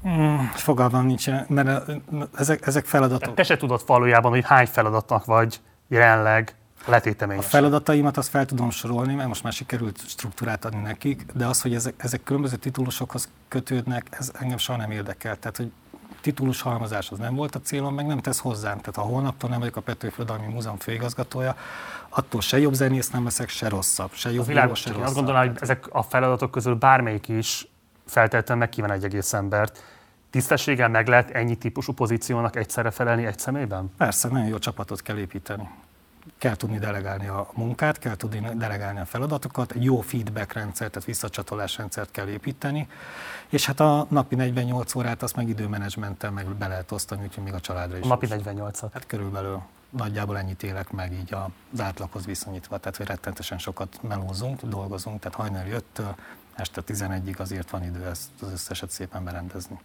Speaker 2: Hmm, fogalmam nincs, mert ezek, ezek feladatok.
Speaker 1: Te se tudod valójában, hogy hány feladatnak vagy jelenleg letéteményes.
Speaker 2: A feladataimat azt fel tudom sorolni, mert most már sikerült struktúrát adni nekik, de az, hogy ezek, ezek különböző titulusokhoz kötődnek, ez engem soha nem érdekel. Tehát, hogy titulus halmazás az nem volt a célom, meg nem tesz hozzám. Tehát ha holnaptól nem vagyok a Petőfi Irodalmi Múzeum főigazgatója, attól se jobb zenész nem leszek, se rosszabb, se jobb világos, se rosszabb.
Speaker 1: Azt gondolom, hogy ezek a feladatok közül bármelyik is feltétlenül megkíván egy egész embert. Tisztességgel meg lehet ennyi típusú pozíciónak egyszerre felelni egy személyben?
Speaker 2: Persze, nagyon jó csapatot kell építeni kell tudni delegálni a munkát, kell tudni delegálni a feladatokat, egy jó feedback rendszert, tehát visszacsatolás rendszert kell építeni, és hát a napi 48 órát azt meg időmenedzsmenttel meg be lehet osztani, úgyhogy még a családra is. A
Speaker 1: napi 48-at?
Speaker 2: Hát körülbelül nagyjából ennyit élek meg így az átlaghoz viszonyítva, tehát hogy rettentesen sokat melózunk, dolgozunk, tehát hajnali 5-től este 11-ig azért van idő ezt az összeset szépen berendezni.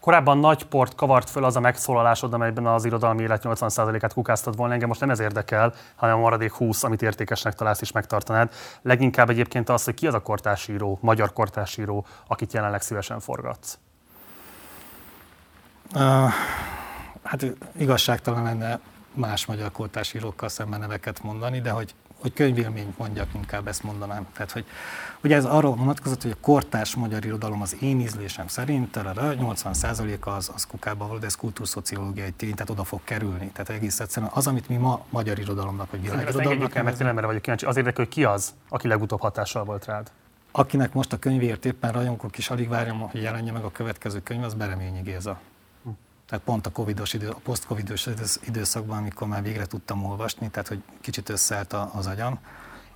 Speaker 1: Korábban nagy port kavart föl az a megszólalásod, amelyben az irodalmi élet 80%-át kukáztad volna. Engem most nem ez érdekel, hanem a maradék 20, amit értékesnek találsz is megtartanád. Leginkább egyébként az, hogy ki az a kortásíró, magyar kortásíró, akit jelenleg szívesen forgatsz.
Speaker 2: Uh, hát igazságtalan lenne más magyar kortásírókkal szemben neveket mondani, de hogy hogy könyvélményt mondjak, inkább ezt mondanám. Tehát, hogy ugye ez arról vonatkozott, hogy a kortárs magyar irodalom az én ízlésem szerint, 80%-a az, az kukába való, de ez kultúrszociológiai tény, tehát oda fog kerülni. Tehát egész egyszerűen az, amit mi ma magyar irodalomnak, vagy világirodalomnak...
Speaker 1: El, mert tényleg vagyok kíváncsi. Az érdekel, hogy ki az, aki legutóbb hatással volt rád?
Speaker 2: akinek most a könyvért éppen rajongok, és alig várom, hogy jelenje meg a következő könyv, az Bereményi Géza. Tehát pont a covidos idő, a post-covidos időszakban, amikor már végre tudtam olvasni, tehát hogy kicsit összeállt az agyam.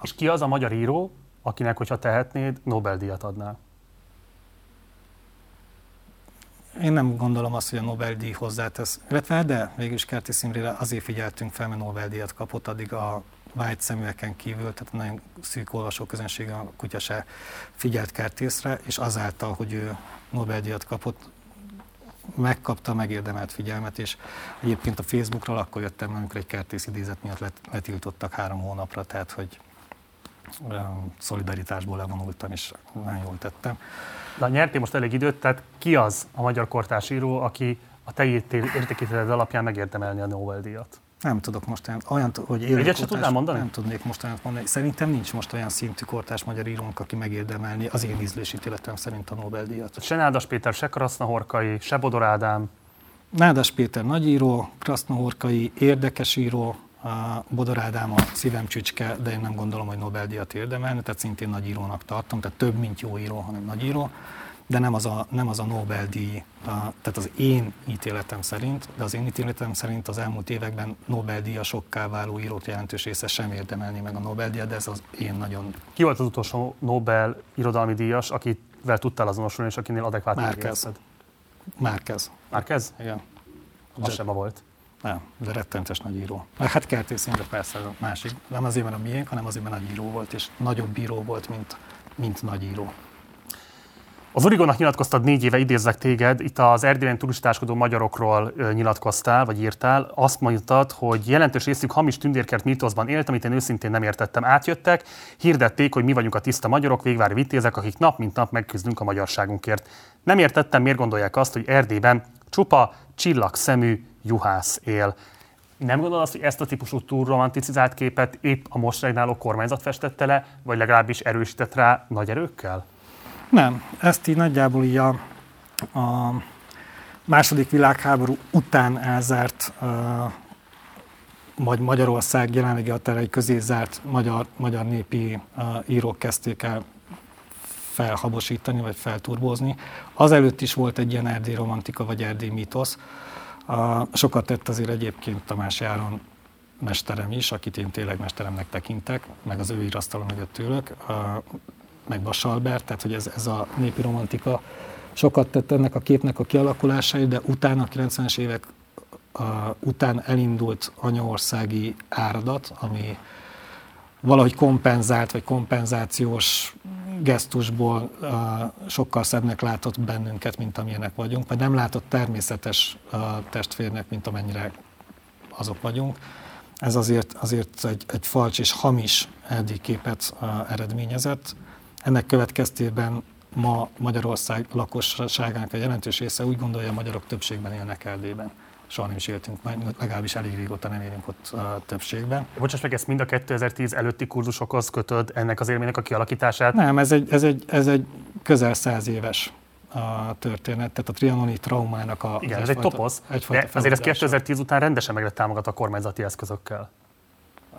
Speaker 1: És ki az a magyar író, akinek, hogyha tehetnéd, Nobel-díjat adnál?
Speaker 2: Én nem gondolom azt, hogy a Nobel-díj hozzátesz. Illetve, de végülis Kerti Szimrére azért figyeltünk fel, mert Nobel-díjat kapott, addig a vágy szemüveken kívül, tehát nagyon szűk olvasóközönség a kutya se figyelt Kertészre, és azáltal, hogy ő Nobel-díjat kapott, megkapta megérdemelt figyelmet, és egyébként a Facebookról akkor jöttem, amikor egy kertész idézet miatt let, letiltottak három hónapra, tehát hogy szolidaritásból levonultam, és nagyon jól tettem.
Speaker 1: De nyertél most elég időt, tehát ki az a magyar kortársíró, aki a te értékítéleted alapján megérdemelni a Nobel-díjat?
Speaker 2: Nem tudok most olyan, olyan hogy
Speaker 1: élő Egyet tudnám mondani?
Speaker 2: Nem tudnék most olyan mondani. Szerintem nincs most olyan szintű kortás magyar írónk, aki megérdemelni az én ízlésítéletem szerint a Nobel-díjat.
Speaker 1: Se Nádas Péter, se Krasznahorkai, se Bodor Ádám.
Speaker 2: Nádas Péter nagyíró, Krasznahorkai érdekes író, Bodor Ádám a szívem csücske, de én nem gondolom, hogy Nobel-díjat érdemelni, tehát szintén nagyírónak tartom, tehát több, mint jó író, hanem nagyíró de nem az a, nem az a Nobel-díj, a, tehát az én ítéletem szerint, de az én ítéletem szerint az elmúlt években Nobel-díjasokká váló írók jelentős része sem érdemelni meg a Nobel-díjat, de ez az én nagyon...
Speaker 1: Ki volt az utolsó Nobel irodalmi díjas, akivel tudtál azonosulni, és akinél adekvát
Speaker 2: Márkez. Márkez.
Speaker 1: Márkez?
Speaker 2: Igen.
Speaker 1: Az sem volt.
Speaker 2: Nem, de rettentes nagy író. Hát Kertész de persze a másik. Nem azért, mert a miénk, hanem azért, mert nagy író volt, és nagyobb bíró volt, mint, mint nagy író.
Speaker 1: Az Origonnak nyilatkoztad négy éve, idézzek téged, itt az Erdélyben turistáskodó magyarokról nyilatkoztál, vagy írtál. Azt mondtad, hogy jelentős részük hamis tündérkert mítoszban élt, amit én őszintén nem értettem. Átjöttek, hirdették, hogy mi vagyunk a tiszta magyarok, végvári vitézek, akik nap mint nap megküzdünk a magyarságunkért. Nem értettem, miért gondolják azt, hogy Erdélyben csupa csillagszemű juhász él. Nem gondolod azt, hogy ezt a típusú túlromanticizált képet épp a most regnáló kormányzat festette le, vagy legalábbis erősített rá nagy erőkkel?
Speaker 2: Nem, ezt így nagyjából így a, a második világháború után elzárt vagy Magyarország jelenlegi határai közé zárt magyar, magyar népi írók kezdték el felhabosítani, vagy felturbózni. Azelőtt is volt egy ilyen erdély romantika, vagy erdély mítosz. Uh, sokat tett azért egyébként Tamás Járon mesterem is, akit én tényleg mesteremnek tekintek, meg az ő írasztalom mögött ülök. Meg Vasalbert, tehát hogy ez, ez a népi romantika sokat tett ennek a képnek a kialakulásáért, de utána, a 90-es évek uh, után elindult anyaországi áradat, ami valahogy kompenzált, vagy kompenzációs gesztusból uh, sokkal szebbnek látott bennünket, mint amilyenek vagyunk, vagy nem látott természetes uh, testvérnek, mint amennyire azok vagyunk. Ez azért, azért egy, egy falcs és hamis képet uh, eredményezett. Ennek következtében ma Magyarország lakosságának egy jelentős része úgy gondolja, hogy a magyarok többségben élnek Erdélyben. Soha nem is éltünk, legalábbis elég régóta nem élünk ott a többségben.
Speaker 1: Bocsáss meg, ezt mind a 2010 előtti kurzusokhoz kötöd ennek az élménynek a kialakítását?
Speaker 2: Nem, ez egy, ez egy, ez egy közel száz éves a történet, tehát a trianoni traumának a...
Speaker 1: Igen, ez egy toposz, de azért ez 2010 után rendesen meg lett támogatva a kormányzati eszközökkel.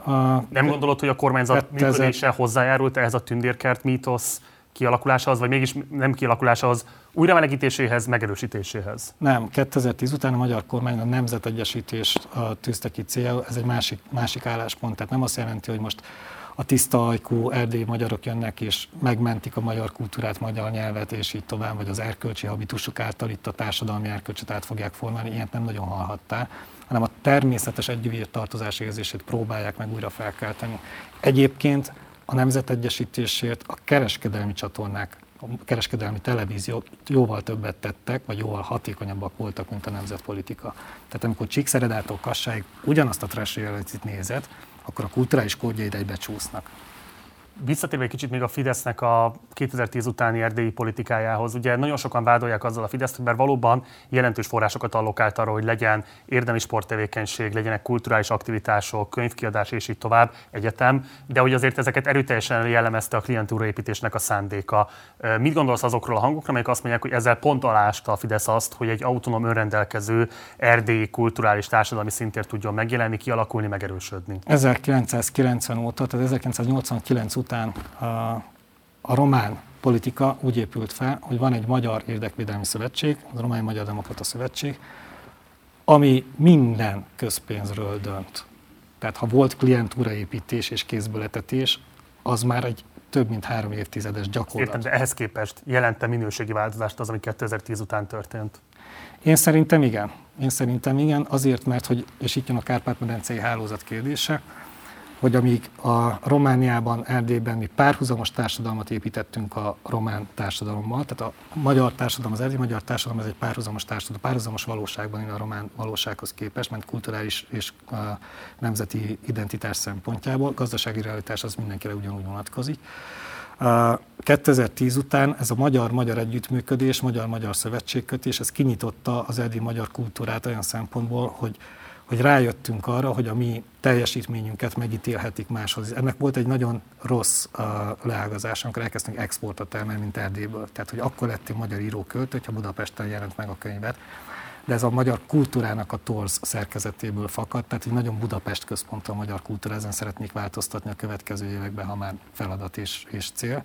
Speaker 1: A, nem gondolod, hogy a kormányzat 2000... működése hozzájárult ehhez a tündérkert mítosz kialakulásához, vagy mégis nem kialakulásához, újra melegítéséhez, megerősítéséhez?
Speaker 2: Nem, 2010 után a magyar kormány a nemzetegyesítést tűzte ki cél, ez egy másik, másik álláspont, tehát nem azt jelenti, hogy most a tiszta ajkú erdélyi magyarok jönnek és megmentik a magyar kultúrát, magyar nyelvet, és így tovább, vagy az erkölcsi habitusuk által itt a társadalmi erkölcset át fogják formálni, ilyet nem nagyon hallhattál hanem a természetes együtt tartozás érzését próbálják meg újra felkelteni. Egyébként a nemzetegyesítésért a kereskedelmi csatornák, a kereskedelmi televíziók jóval többet tettek, vagy jóval hatékonyabbak voltak, mint a nemzetpolitika. Tehát amikor Csíkszeredától Kassáig ugyanazt a trash nézett, akkor a kulturális kódjaid egybe csúsznak.
Speaker 1: Visszatérve egy kicsit még a Fidesznek a 2010 utáni erdélyi politikájához, ugye nagyon sokan vádolják azzal a Fideszt, hogy valóban jelentős forrásokat allokált arra, hogy legyen érdemi sporttevékenység, legyenek kulturális aktivitások, könyvkiadás és így tovább, egyetem, de hogy azért ezeket erőteljesen jellemezte a klientúraépítésnek a szándéka. Mit gondolsz azokról a hangokról, amelyek azt mondják, hogy ezzel pont alásta a Fidesz azt, hogy egy autonóm önrendelkező erdélyi kulturális társadalmi szintért tudjon megjelenni, kialakulni, megerősödni?
Speaker 2: 1990 óta, tehát 1989 után a, a román politika úgy épült fel, hogy van egy Magyar Érdekvédelmi Szövetség, az Román Magyar Demokrata Szövetség, ami minden közpénzről dönt. Tehát ha volt klientúraépítés és kézből az már egy több mint három évtizedes gyakorlat.
Speaker 1: Értem, de ehhez képest jelente minőségi változást az, ami 2010 után történt?
Speaker 2: Én szerintem igen. Én szerintem igen, azért, mert, hogy, és itt jön a Kárpát-medencei hálózat kérdése, hogy amíg a Romániában, Erdélyben mi párhuzamos társadalmat építettünk a román társadalommal, tehát a magyar társadalom, az erdélyi magyar társadalom ez egy párhuzamos társadalom, párhuzamos valóságban a román valósághoz képest, mert kulturális és a nemzeti identitás szempontjából, gazdasági realitás az mindenkire ugyanúgy vonatkozik. 2010 után ez a magyar-magyar együttműködés, magyar-magyar szövetségkötés, ez kinyitotta az erdélyi magyar kultúrát olyan szempontból, hogy hogy rájöttünk arra, hogy a mi teljesítményünket megítélhetik máshoz. Ennek volt egy nagyon rossz uh, leágazás, amikor elkezdtünk exportot termelni, mint Erdélyből. Tehát, hogy akkor lettünk magyar íróköltő, hogyha Budapesten jelent meg a könyvet. De ez a magyar kultúrának a torz szerkezetéből fakad, tehát egy nagyon Budapest központ a magyar kultúra, ezen szeretnék változtatni a következő években, ha már feladat és, és cél.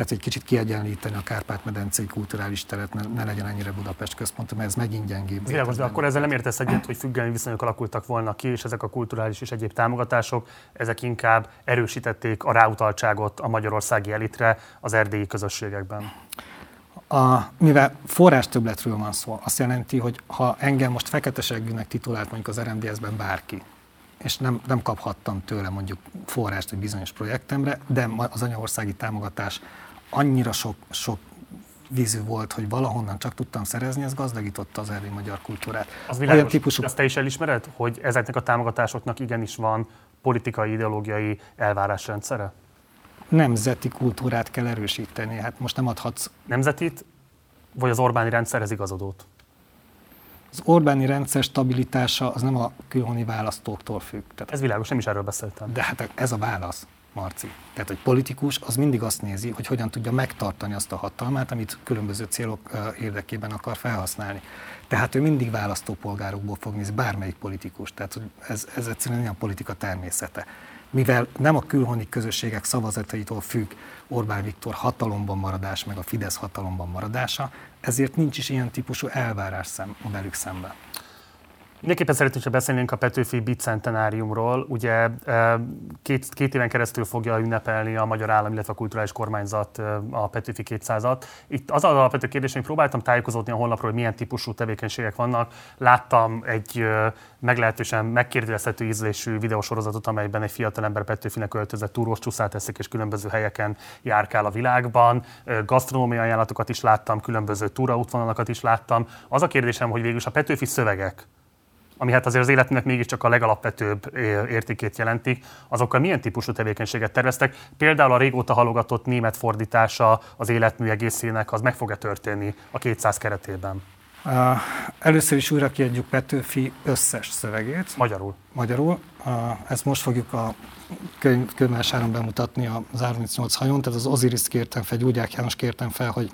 Speaker 2: Tehát egy kicsit kiegyenlíteni a Kárpát-medencei kulturális teret, ne, ne legyen ennyire Budapest központ, mert ez megint gyengébb.
Speaker 1: Világos, de akkor ezzel nem értesz egyet, hogy függelmi viszonyok alakultak volna ki, és ezek a kulturális és egyéb támogatások, ezek inkább erősítették a ráutaltságot a magyarországi elitre az erdélyi közösségekben.
Speaker 2: A, mivel forrás többletről van szó, azt jelenti, hogy ha engem most fekete seggűnek titulált mondjuk az RMDS-ben bárki, és nem, nem kaphattam tőle mondjuk forrást egy bizonyos projektemre, de az anyaországi támogatás annyira sok, sok vízű volt, hogy valahonnan csak tudtam szerezni, ez gazdagította az erdélyi magyar kultúrát.
Speaker 1: Az világos, Olyan típusú... Azt te is elismered, hogy ezeknek a támogatásoknak igenis van politikai, ideológiai elvárásrendszere?
Speaker 2: Nemzeti kultúrát kell erősíteni. Hát most nem adhatsz...
Speaker 1: Nemzetit, vagy az Orbáni rendszerhez igazodót?
Speaker 2: Az Orbáni rendszer stabilitása az nem a külhoni választóktól függ.
Speaker 1: Tehát, ez világos, nem is erről beszéltem.
Speaker 2: De hát ez a válasz. Marci. Tehát, hogy politikus az mindig azt nézi, hogy hogyan tudja megtartani azt a hatalmát, amit különböző célok érdekében akar felhasználni. Tehát ő mindig választópolgárokból fog nézni, bármelyik politikus. Tehát ez, ez egyszerűen a politika természete. Mivel nem a külhoni közösségek szavazataitól függ Orbán Viktor hatalomban maradás, meg a Fidesz hatalomban maradása, ezért nincs is ilyen típusú elvárás szem, velük szemben.
Speaker 1: Mindenképpen szeretnénk, ha beszélnénk a Petőfi bicentenáriumról. Ugye két, két éven keresztül fogja ünnepelni a Magyar Állam, illetve a Kulturális Kormányzat a Petőfi 200-at. Itt az az alapvető kérdés, hogy próbáltam tájékozódni a honlapról, hogy milyen típusú tevékenységek vannak. Láttam egy meglehetősen megkérdezhető ízlésű videósorozatot, amelyben egy fiatalember Petőfinek öltözött túrós csúszát eszik, és különböző helyeken járkál a világban. Gasztronómiai ajánlatokat is láttam, különböző túraútvonalakat is láttam. Az a kérdésem, hogy végül a Petőfi szövegek, ami hát azért az életünknek mégiscsak a legalapvetőbb értékét jelentik, azokkal milyen típusú tevékenységet terveztek? Például a régóta halogatott német fordítása az életmű egészének, az meg fog-e történni a 200 keretében?
Speaker 2: Először is újra kiadjuk Petőfi összes szövegét.
Speaker 1: Magyarul.
Speaker 2: Magyarul. Ezt most fogjuk a könyv, könyvvásáron bemutatni az 38 hajón, tehát az Osiris kértem fel, Gyurgyák János kértem fel, hogy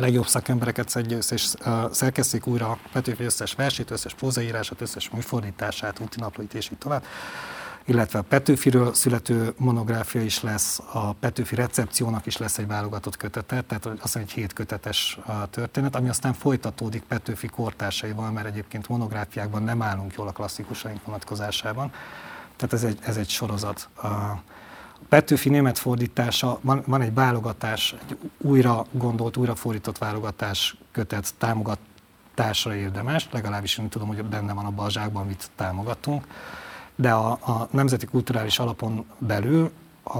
Speaker 2: legjobb szakembereket szedje össze, és uh, szerkesztik újra Petőfi összes versét, összes prózaírását, összes műfordítását, útinaplóit és így tovább illetve a Petőfiről születő monográfia is lesz, a Petőfi recepciónak is lesz egy válogatott kötete, tehát azt mondja, egy hét kötetes történet, ami aztán folytatódik Petőfi kortársaival, mert egyébként monográfiákban nem állunk jól a klasszikusaink vonatkozásában. Tehát ez egy, ez egy sorozat. Petőfi német fordítása, van, van egy válogatás, egy újra gondolt, újra fordított válogatás kötet támogatásra érdemes, legalábbis én tudom, hogy benne van a balzsákban, amit támogatunk de a, a Nemzeti Kulturális Alapon belül a,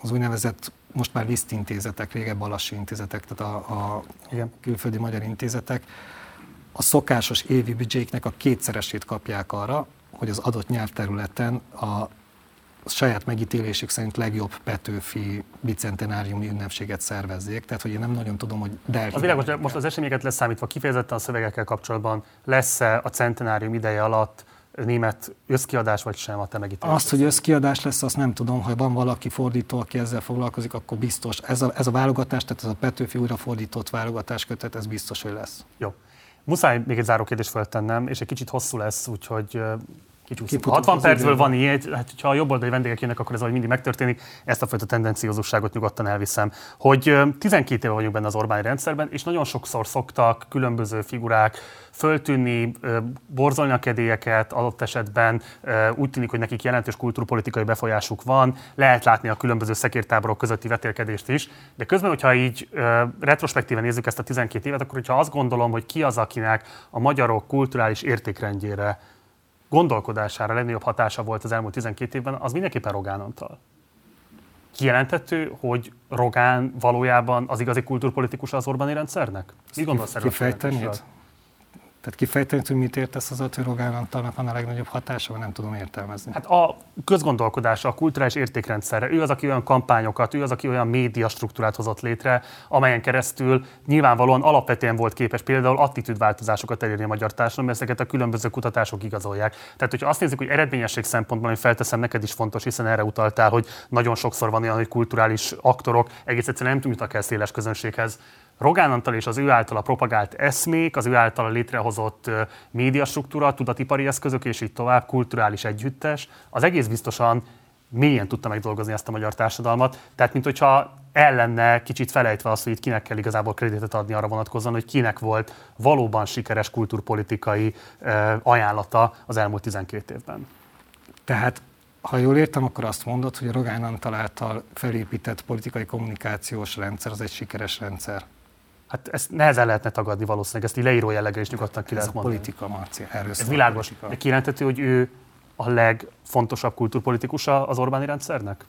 Speaker 2: az úgynevezett most már Liszt intézetek, régebben Balassi intézetek, tehát a, a Igen. külföldi magyar intézetek, a szokásos évi büdzséknek a kétszeresét kapják arra, hogy az adott nyelvterületen a saját megítélésük szerint legjobb Petőfi bicentenáriumi ünnepséget szervezzék. Tehát, hogy én nem nagyon tudom, hogy Delhi.
Speaker 1: Az világos, most az eseményeket leszámítva, kifejezetten a szövegekkel kapcsolatban lesz-e a centenárium ideje alatt német összkiadás, vagy sem a te megítélés?
Speaker 2: Azt, hogy összkiadás lesz, azt nem tudom. Ha van valaki fordító, aki ezzel foglalkozik, akkor biztos. Ez a, ez a válogatás, tehát ez a Petőfi újrafordított válogatás kötet, ez biztos, hogy lesz.
Speaker 1: Jó. Muszáj még egy záró kérdést feltennem, és egy kicsit hosszú lesz, úgyhogy kicsúszik. 60 percből van ilyen, hát ha a jobboldali vendégek jönnek, akkor ez vagy mindig megtörténik. Ezt a fajta tendenciózusságot nyugodtan elviszem. Hogy 12 éve vagyunk benne az Orbán rendszerben, és nagyon sokszor szoktak különböző figurák föltűnni, borzolni a kedélyeket, adott esetben úgy tűnik, hogy nekik jelentős kultúrpolitikai befolyásuk van, lehet látni a különböző szekértáborok közötti vetélkedést is, de közben, hogyha így retrospektíven nézzük ezt a 12 évet, akkor hogyha azt gondolom, hogy ki az, akinek a magyarok kulturális értékrendjére gondolkodására legnagyobb hatása volt az elmúlt 12 évben, az mindenképpen Rogán Antal. Kijelentető, hogy Rogán valójában az igazi kulturpolitikus az Orbáni rendszernek?
Speaker 2: Mi gondolsz erről? Tehát kifejteni, hogy mit értesz az hogy Rogán Antalnak van a legnagyobb hatása, vagy nem tudom értelmezni.
Speaker 1: Hát a közgondolkodása, a kulturális értékrendszerre. Ő az, aki olyan kampányokat, ő az, aki olyan média struktúrát hozott létre, amelyen keresztül nyilvánvalóan alapvetően volt képes például attitűdváltozásokat elérni a magyar társadalom, ezeket a különböző kutatások igazolják. Tehát, hogyha azt nézzük, hogy eredményesség szempontból, hogy felteszem neked is fontos, hiszen erre utaltál, hogy nagyon sokszor van olyan, hogy kulturális aktorok egész egyszerűen nem tudnak el széles közönséghez Rogán Antal és az ő általa propagált eszmék, az ő általa létrehozott médiastruktúra, tudatipari eszközök és így tovább, kulturális együttes, az egész biztosan mélyen tudta megdolgozni ezt a magyar társadalmat. Tehát, mint hogyha el lenne kicsit felejtve azt, hogy itt kinek kell igazából kreditet adni arra vonatkozóan, hogy kinek volt valóban sikeres kulturpolitikai ajánlata az elmúlt 12 évben.
Speaker 2: Tehát ha jól értem, akkor azt mondod, hogy a Rogán Antal által felépített politikai kommunikációs rendszer az egy sikeres rendszer.
Speaker 1: Hát ezt nehezen lehetne tagadni valószínűleg, ezt így leíró jelleggel is nyugodtan ki
Speaker 2: Ez
Speaker 1: lehet
Speaker 2: a mondani. politika, Marci, erről
Speaker 1: Ez világos. Politika. De kijelenthető, hogy ő a legfontosabb kulturpolitikusa az Orbáni rendszernek?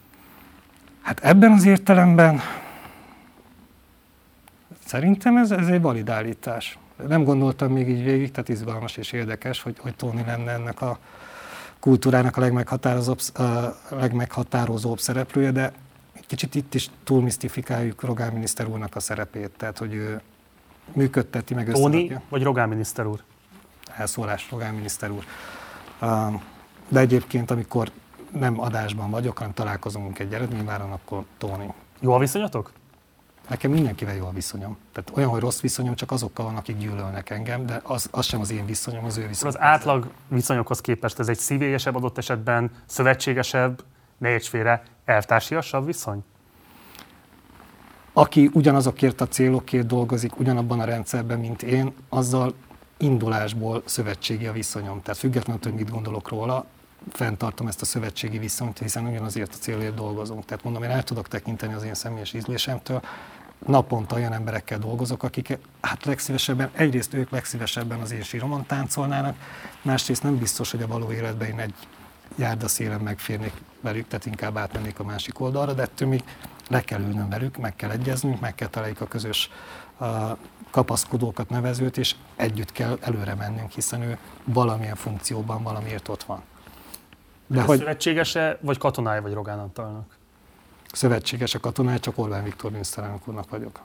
Speaker 2: Hát ebben az értelemben szerintem ez, ez egy valid állítás. Nem gondoltam még így végig, tehát izgalmas és érdekes, hogy, hogy Tóni lenne ennek a kultúrának a legmeghatározóbb, a legmeghatározóbb szereplője, de kicsit itt is túlmisztifikáljuk Rogán miniszter úrnak a szerepét, tehát hogy ő működteti meg
Speaker 1: Tóni vagy Rogán miniszter úr?
Speaker 2: Elszólás, Rogán miniszter úr. De egyébként, amikor nem adásban vagyok, hanem találkozunk egy eredményváron, akkor Tóni.
Speaker 1: Jó a viszonyatok?
Speaker 2: Nekem mindenkivel jó a viszonyom. Tehát olyan, hogy rossz viszonyom, csak azokkal van, akik gyűlölnek engem, de az, az sem az én viszonyom, az ő viszonyom.
Speaker 1: Az átlag viszonyokhoz képest ez egy szívélyesebb adott esetben, szövetségesebb, ne félre, elvtársiasabb viszony?
Speaker 2: Aki ugyanazokért a célokért dolgozik, ugyanabban a rendszerben, mint én, azzal indulásból szövetségi a viszonyom. Tehát függetlenül, hogy mit gondolok róla, fenntartom ezt a szövetségi viszonyt, hiszen ugyanazért a célért dolgozunk. Tehát mondom, én el tudok tekinteni az én személyes ízlésemtől, naponta olyan emberekkel dolgozok, akik hát legszívesebben, egyrészt ők legszívesebben az én síromon táncolnának, másrészt nem biztos, hogy a való életben én egy járdaszélen megférnék velük, tehát inkább átmennék a másik oldalra, de ettől még le kell ülnöm velük, meg kell egyeznünk, meg kell találjuk a közös kapaszkodókat, nevezőt, és együtt kell előre mennünk, hiszen ő valamilyen funkcióban valamiért ott van.
Speaker 1: De, De hogy szövetségese, vagy katonája vagy Rogán Antalnak?
Speaker 2: Szövetséges a katonája, csak Orbán Viktor miniszterelnök úrnak vagyok.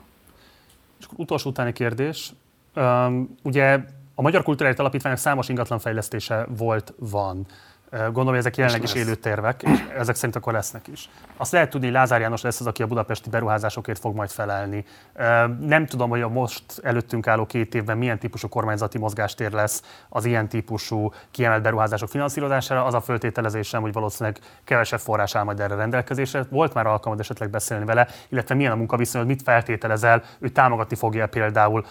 Speaker 1: És utolsó utáni kérdés. Um, ugye a Magyar Kulturális Alapítványok számos ingatlanfejlesztése volt, van. Gondolom, hogy ezek jelenleg is élő tervek, és ezek szerint akkor lesznek is. Azt lehet tudni, hogy Lázár János lesz az, aki a budapesti beruházásokért fog majd felelni. Nem tudom, hogy a most előttünk álló két évben milyen típusú kormányzati mozgástér lesz az ilyen típusú kiemelt beruházások finanszírozására. Az a föltételezésem, hogy valószínűleg kevesebb forrás áll majd erre rendelkezésre. Volt már alkalmad esetleg beszélni vele, illetve milyen a munkaviszony, mit feltételezel, ő támogatni fogja például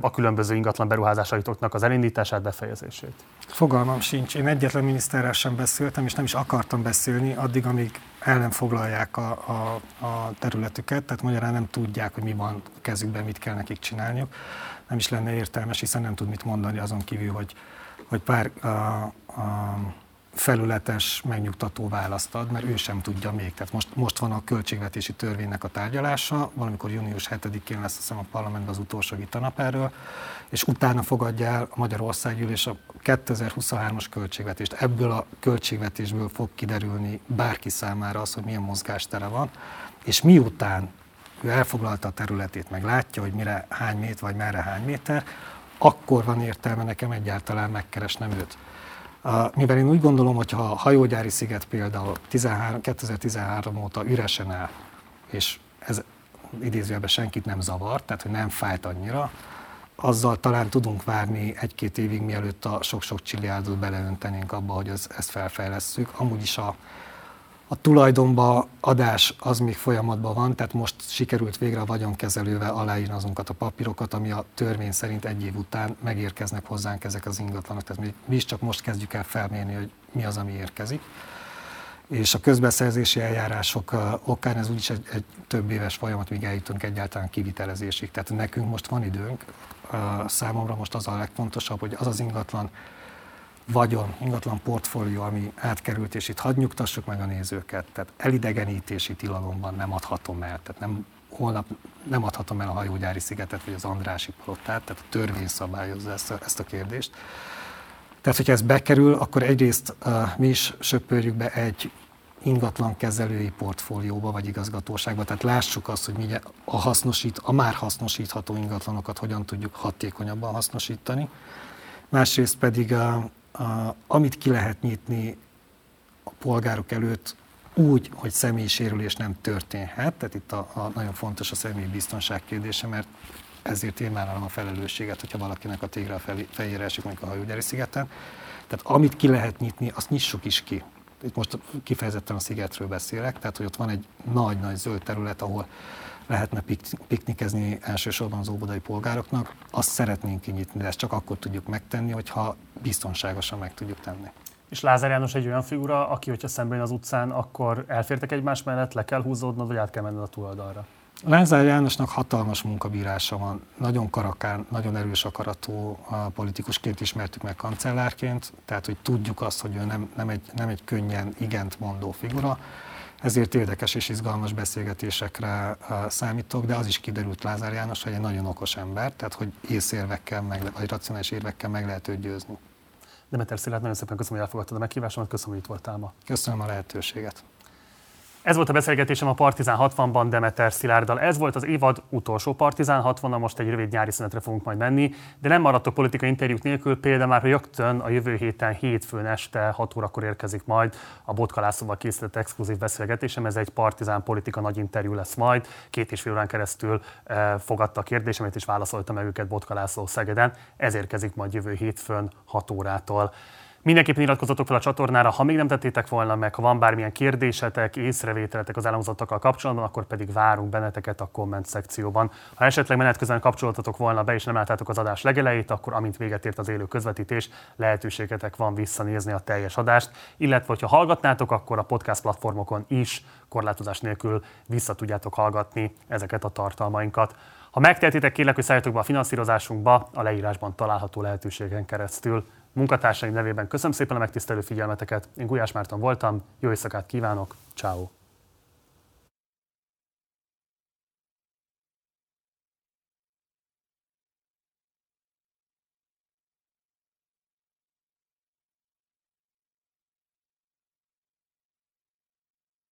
Speaker 1: a különböző ingatlan beruházásaitoknak az elindítását, befejezését.
Speaker 2: Fogalmam sincs. Én egyetlen miniszterrel sem beszéltem, és nem is akartam beszélni addig, amíg el nem foglalják a, a, a területüket, tehát magyarán nem tudják, hogy mi van kezükben, mit kell nekik csinálniuk. Nem is lenne értelmes, hiszen nem tud mit mondani azon kívül, hogy, hogy pár a, a, felületes, megnyugtató választ ad, mert ő sem tudja még. Tehát most, most van a költségvetési törvénynek a tárgyalása, valamikor június 7-én lesz hiszem a parlamentben az utolsó vitanap erről, és utána fogadja el a Magyarországgyűlés a 2023-as költségvetést. Ebből a költségvetésből fog kiderülni bárki számára az, hogy milyen mozgástere van, és miután ő elfoglalta a területét, meg látja, hogy mire hány méter, vagy merre hány méter, akkor van értelme nekem egyáltalán megkeresnem őt. Mivel én úgy gondolom, hogy ha a hajógyári sziget például 13, 2013 óta üresen áll, és ez idézőjelben senkit nem zavar, tehát hogy nem fájt annyira, azzal talán tudunk várni egy-két évig, mielőtt a sok-sok csilliárdot beleöntenénk abba, hogy ez, ezt felfejlesszük. Amúgy is a, a tulajdonba adás az még folyamatban van, tehát most sikerült végre a vagyonkezelővel aláírni azokat a papírokat, ami a törvény szerint egy év után megérkeznek hozzánk ezek az ingatlanok. Tehát mi is csak most kezdjük el felmérni, hogy mi az, ami érkezik. És a közbeszerzési eljárások okán ez úgyis egy, egy több éves folyamat, míg eljutunk egyáltalán kivitelezésig. Tehát nekünk most van időnk, számomra most az a legfontosabb, hogy az az ingatlan vagyon, ingatlan portfólió, ami átkerült, és itt hadd nyugtassuk meg a nézőket, tehát elidegenítési tilalomban nem adhatom el, tehát nem, holnap nem adhatom el a hajógyári szigetet, vagy az Andrási palotát, tehát a törvény szabályozza ezt a, ezt a kérdést. Tehát, hogyha ez bekerül, akkor egyrészt uh, mi is söpörjük be egy ingatlan kezelői portfólióba vagy igazgatóságba, tehát lássuk azt, hogy mi a, hasznosít, a már hasznosítható ingatlanokat hogyan tudjuk hatékonyabban hasznosítani. Másrészt pedig a, amit ki lehet nyitni a polgárok előtt úgy, hogy személyi sérülés nem történhet, tehát itt a, a nagyon fontos a személyi biztonság kérdése, mert ezért én vállalom a felelősséget, hogyha valakinek a tégre a fejére esik, mondjuk a hajógyári szigeten. Tehát amit ki lehet nyitni, azt nyissuk is ki. Itt most kifejezetten a szigetről beszélek, tehát hogy ott van egy nagy-nagy zöld terület, ahol lehetne piknikezni elsősorban az óbodai polgároknak, azt szeretnénk kinyitni, de ezt csak akkor tudjuk megtenni, hogyha biztonságosan meg tudjuk tenni.
Speaker 1: És Lázár János egy olyan figura, aki, hogyha szemben az utcán, akkor elfértek egymás mellett, le kell húzódnod, vagy át kell menned a túloldalra?
Speaker 2: Lázár Jánosnak hatalmas munkabírása van, nagyon karakán, nagyon erős akaratú politikusként ismertük meg kancellárként, tehát hogy tudjuk azt, hogy ő nem, nem, egy, nem egy könnyen igent mondó figura, ezért érdekes és izgalmas beszélgetésekre számítok, de az is kiderült Lázár János, hogy egy nagyon okos ember, tehát hogy észérvekkel, meg, vagy racionális érvekkel meg lehet őt győzni.
Speaker 1: Demeter Szilárd, nagyon szépen köszönöm, hogy elfogadtad a meghívásomat, köszönöm, hogy itt voltál ma.
Speaker 2: Köszönöm a lehetőséget.
Speaker 1: Ez volt a beszélgetésem a Partizán 60-ban Demeter Szilárddal. Ez volt az évad utolsó Partizán 60 most egy rövid nyári szünetre fogunk majd menni, de nem maradtok politikai interjúk nélkül, például már rögtön a jövő héten hétfőn este 6 órakor érkezik majd a Botkalászóval készített exkluzív beszélgetésem. Ez egy Partizán politika nagy interjú lesz majd. Két és fél órán keresztül eh, fogadta a kérdésemet és válaszolta meg őket Botkalászó Szegeden. Ez érkezik majd jövő hétfőn 6 órától. Mindenképpen iratkozzatok fel a csatornára, ha még nem tettétek volna meg, ha van bármilyen kérdésetek, észrevételetek az elhangzottakkal kapcsolatban, akkor pedig várunk benneteket a komment szekcióban. Ha esetleg menet közben kapcsoltatok volna be és nem láttátok az adás legelejét, akkor amint véget ért az élő közvetítés, lehetőségetek van visszanézni a teljes adást, illetve ha hallgatnátok, akkor a podcast platformokon is korlátozás nélkül vissza tudjátok hallgatni ezeket a tartalmainkat. Ha megtehetitek, kérlek, hogy szálljatok be a finanszírozásunkba a leírásban található lehetőségen keresztül. Munkatársaim nevében köszönöm szépen a megtisztelő figyelmeteket. Én Gulyás Márton voltam, jó éjszakát kívánok, ciao.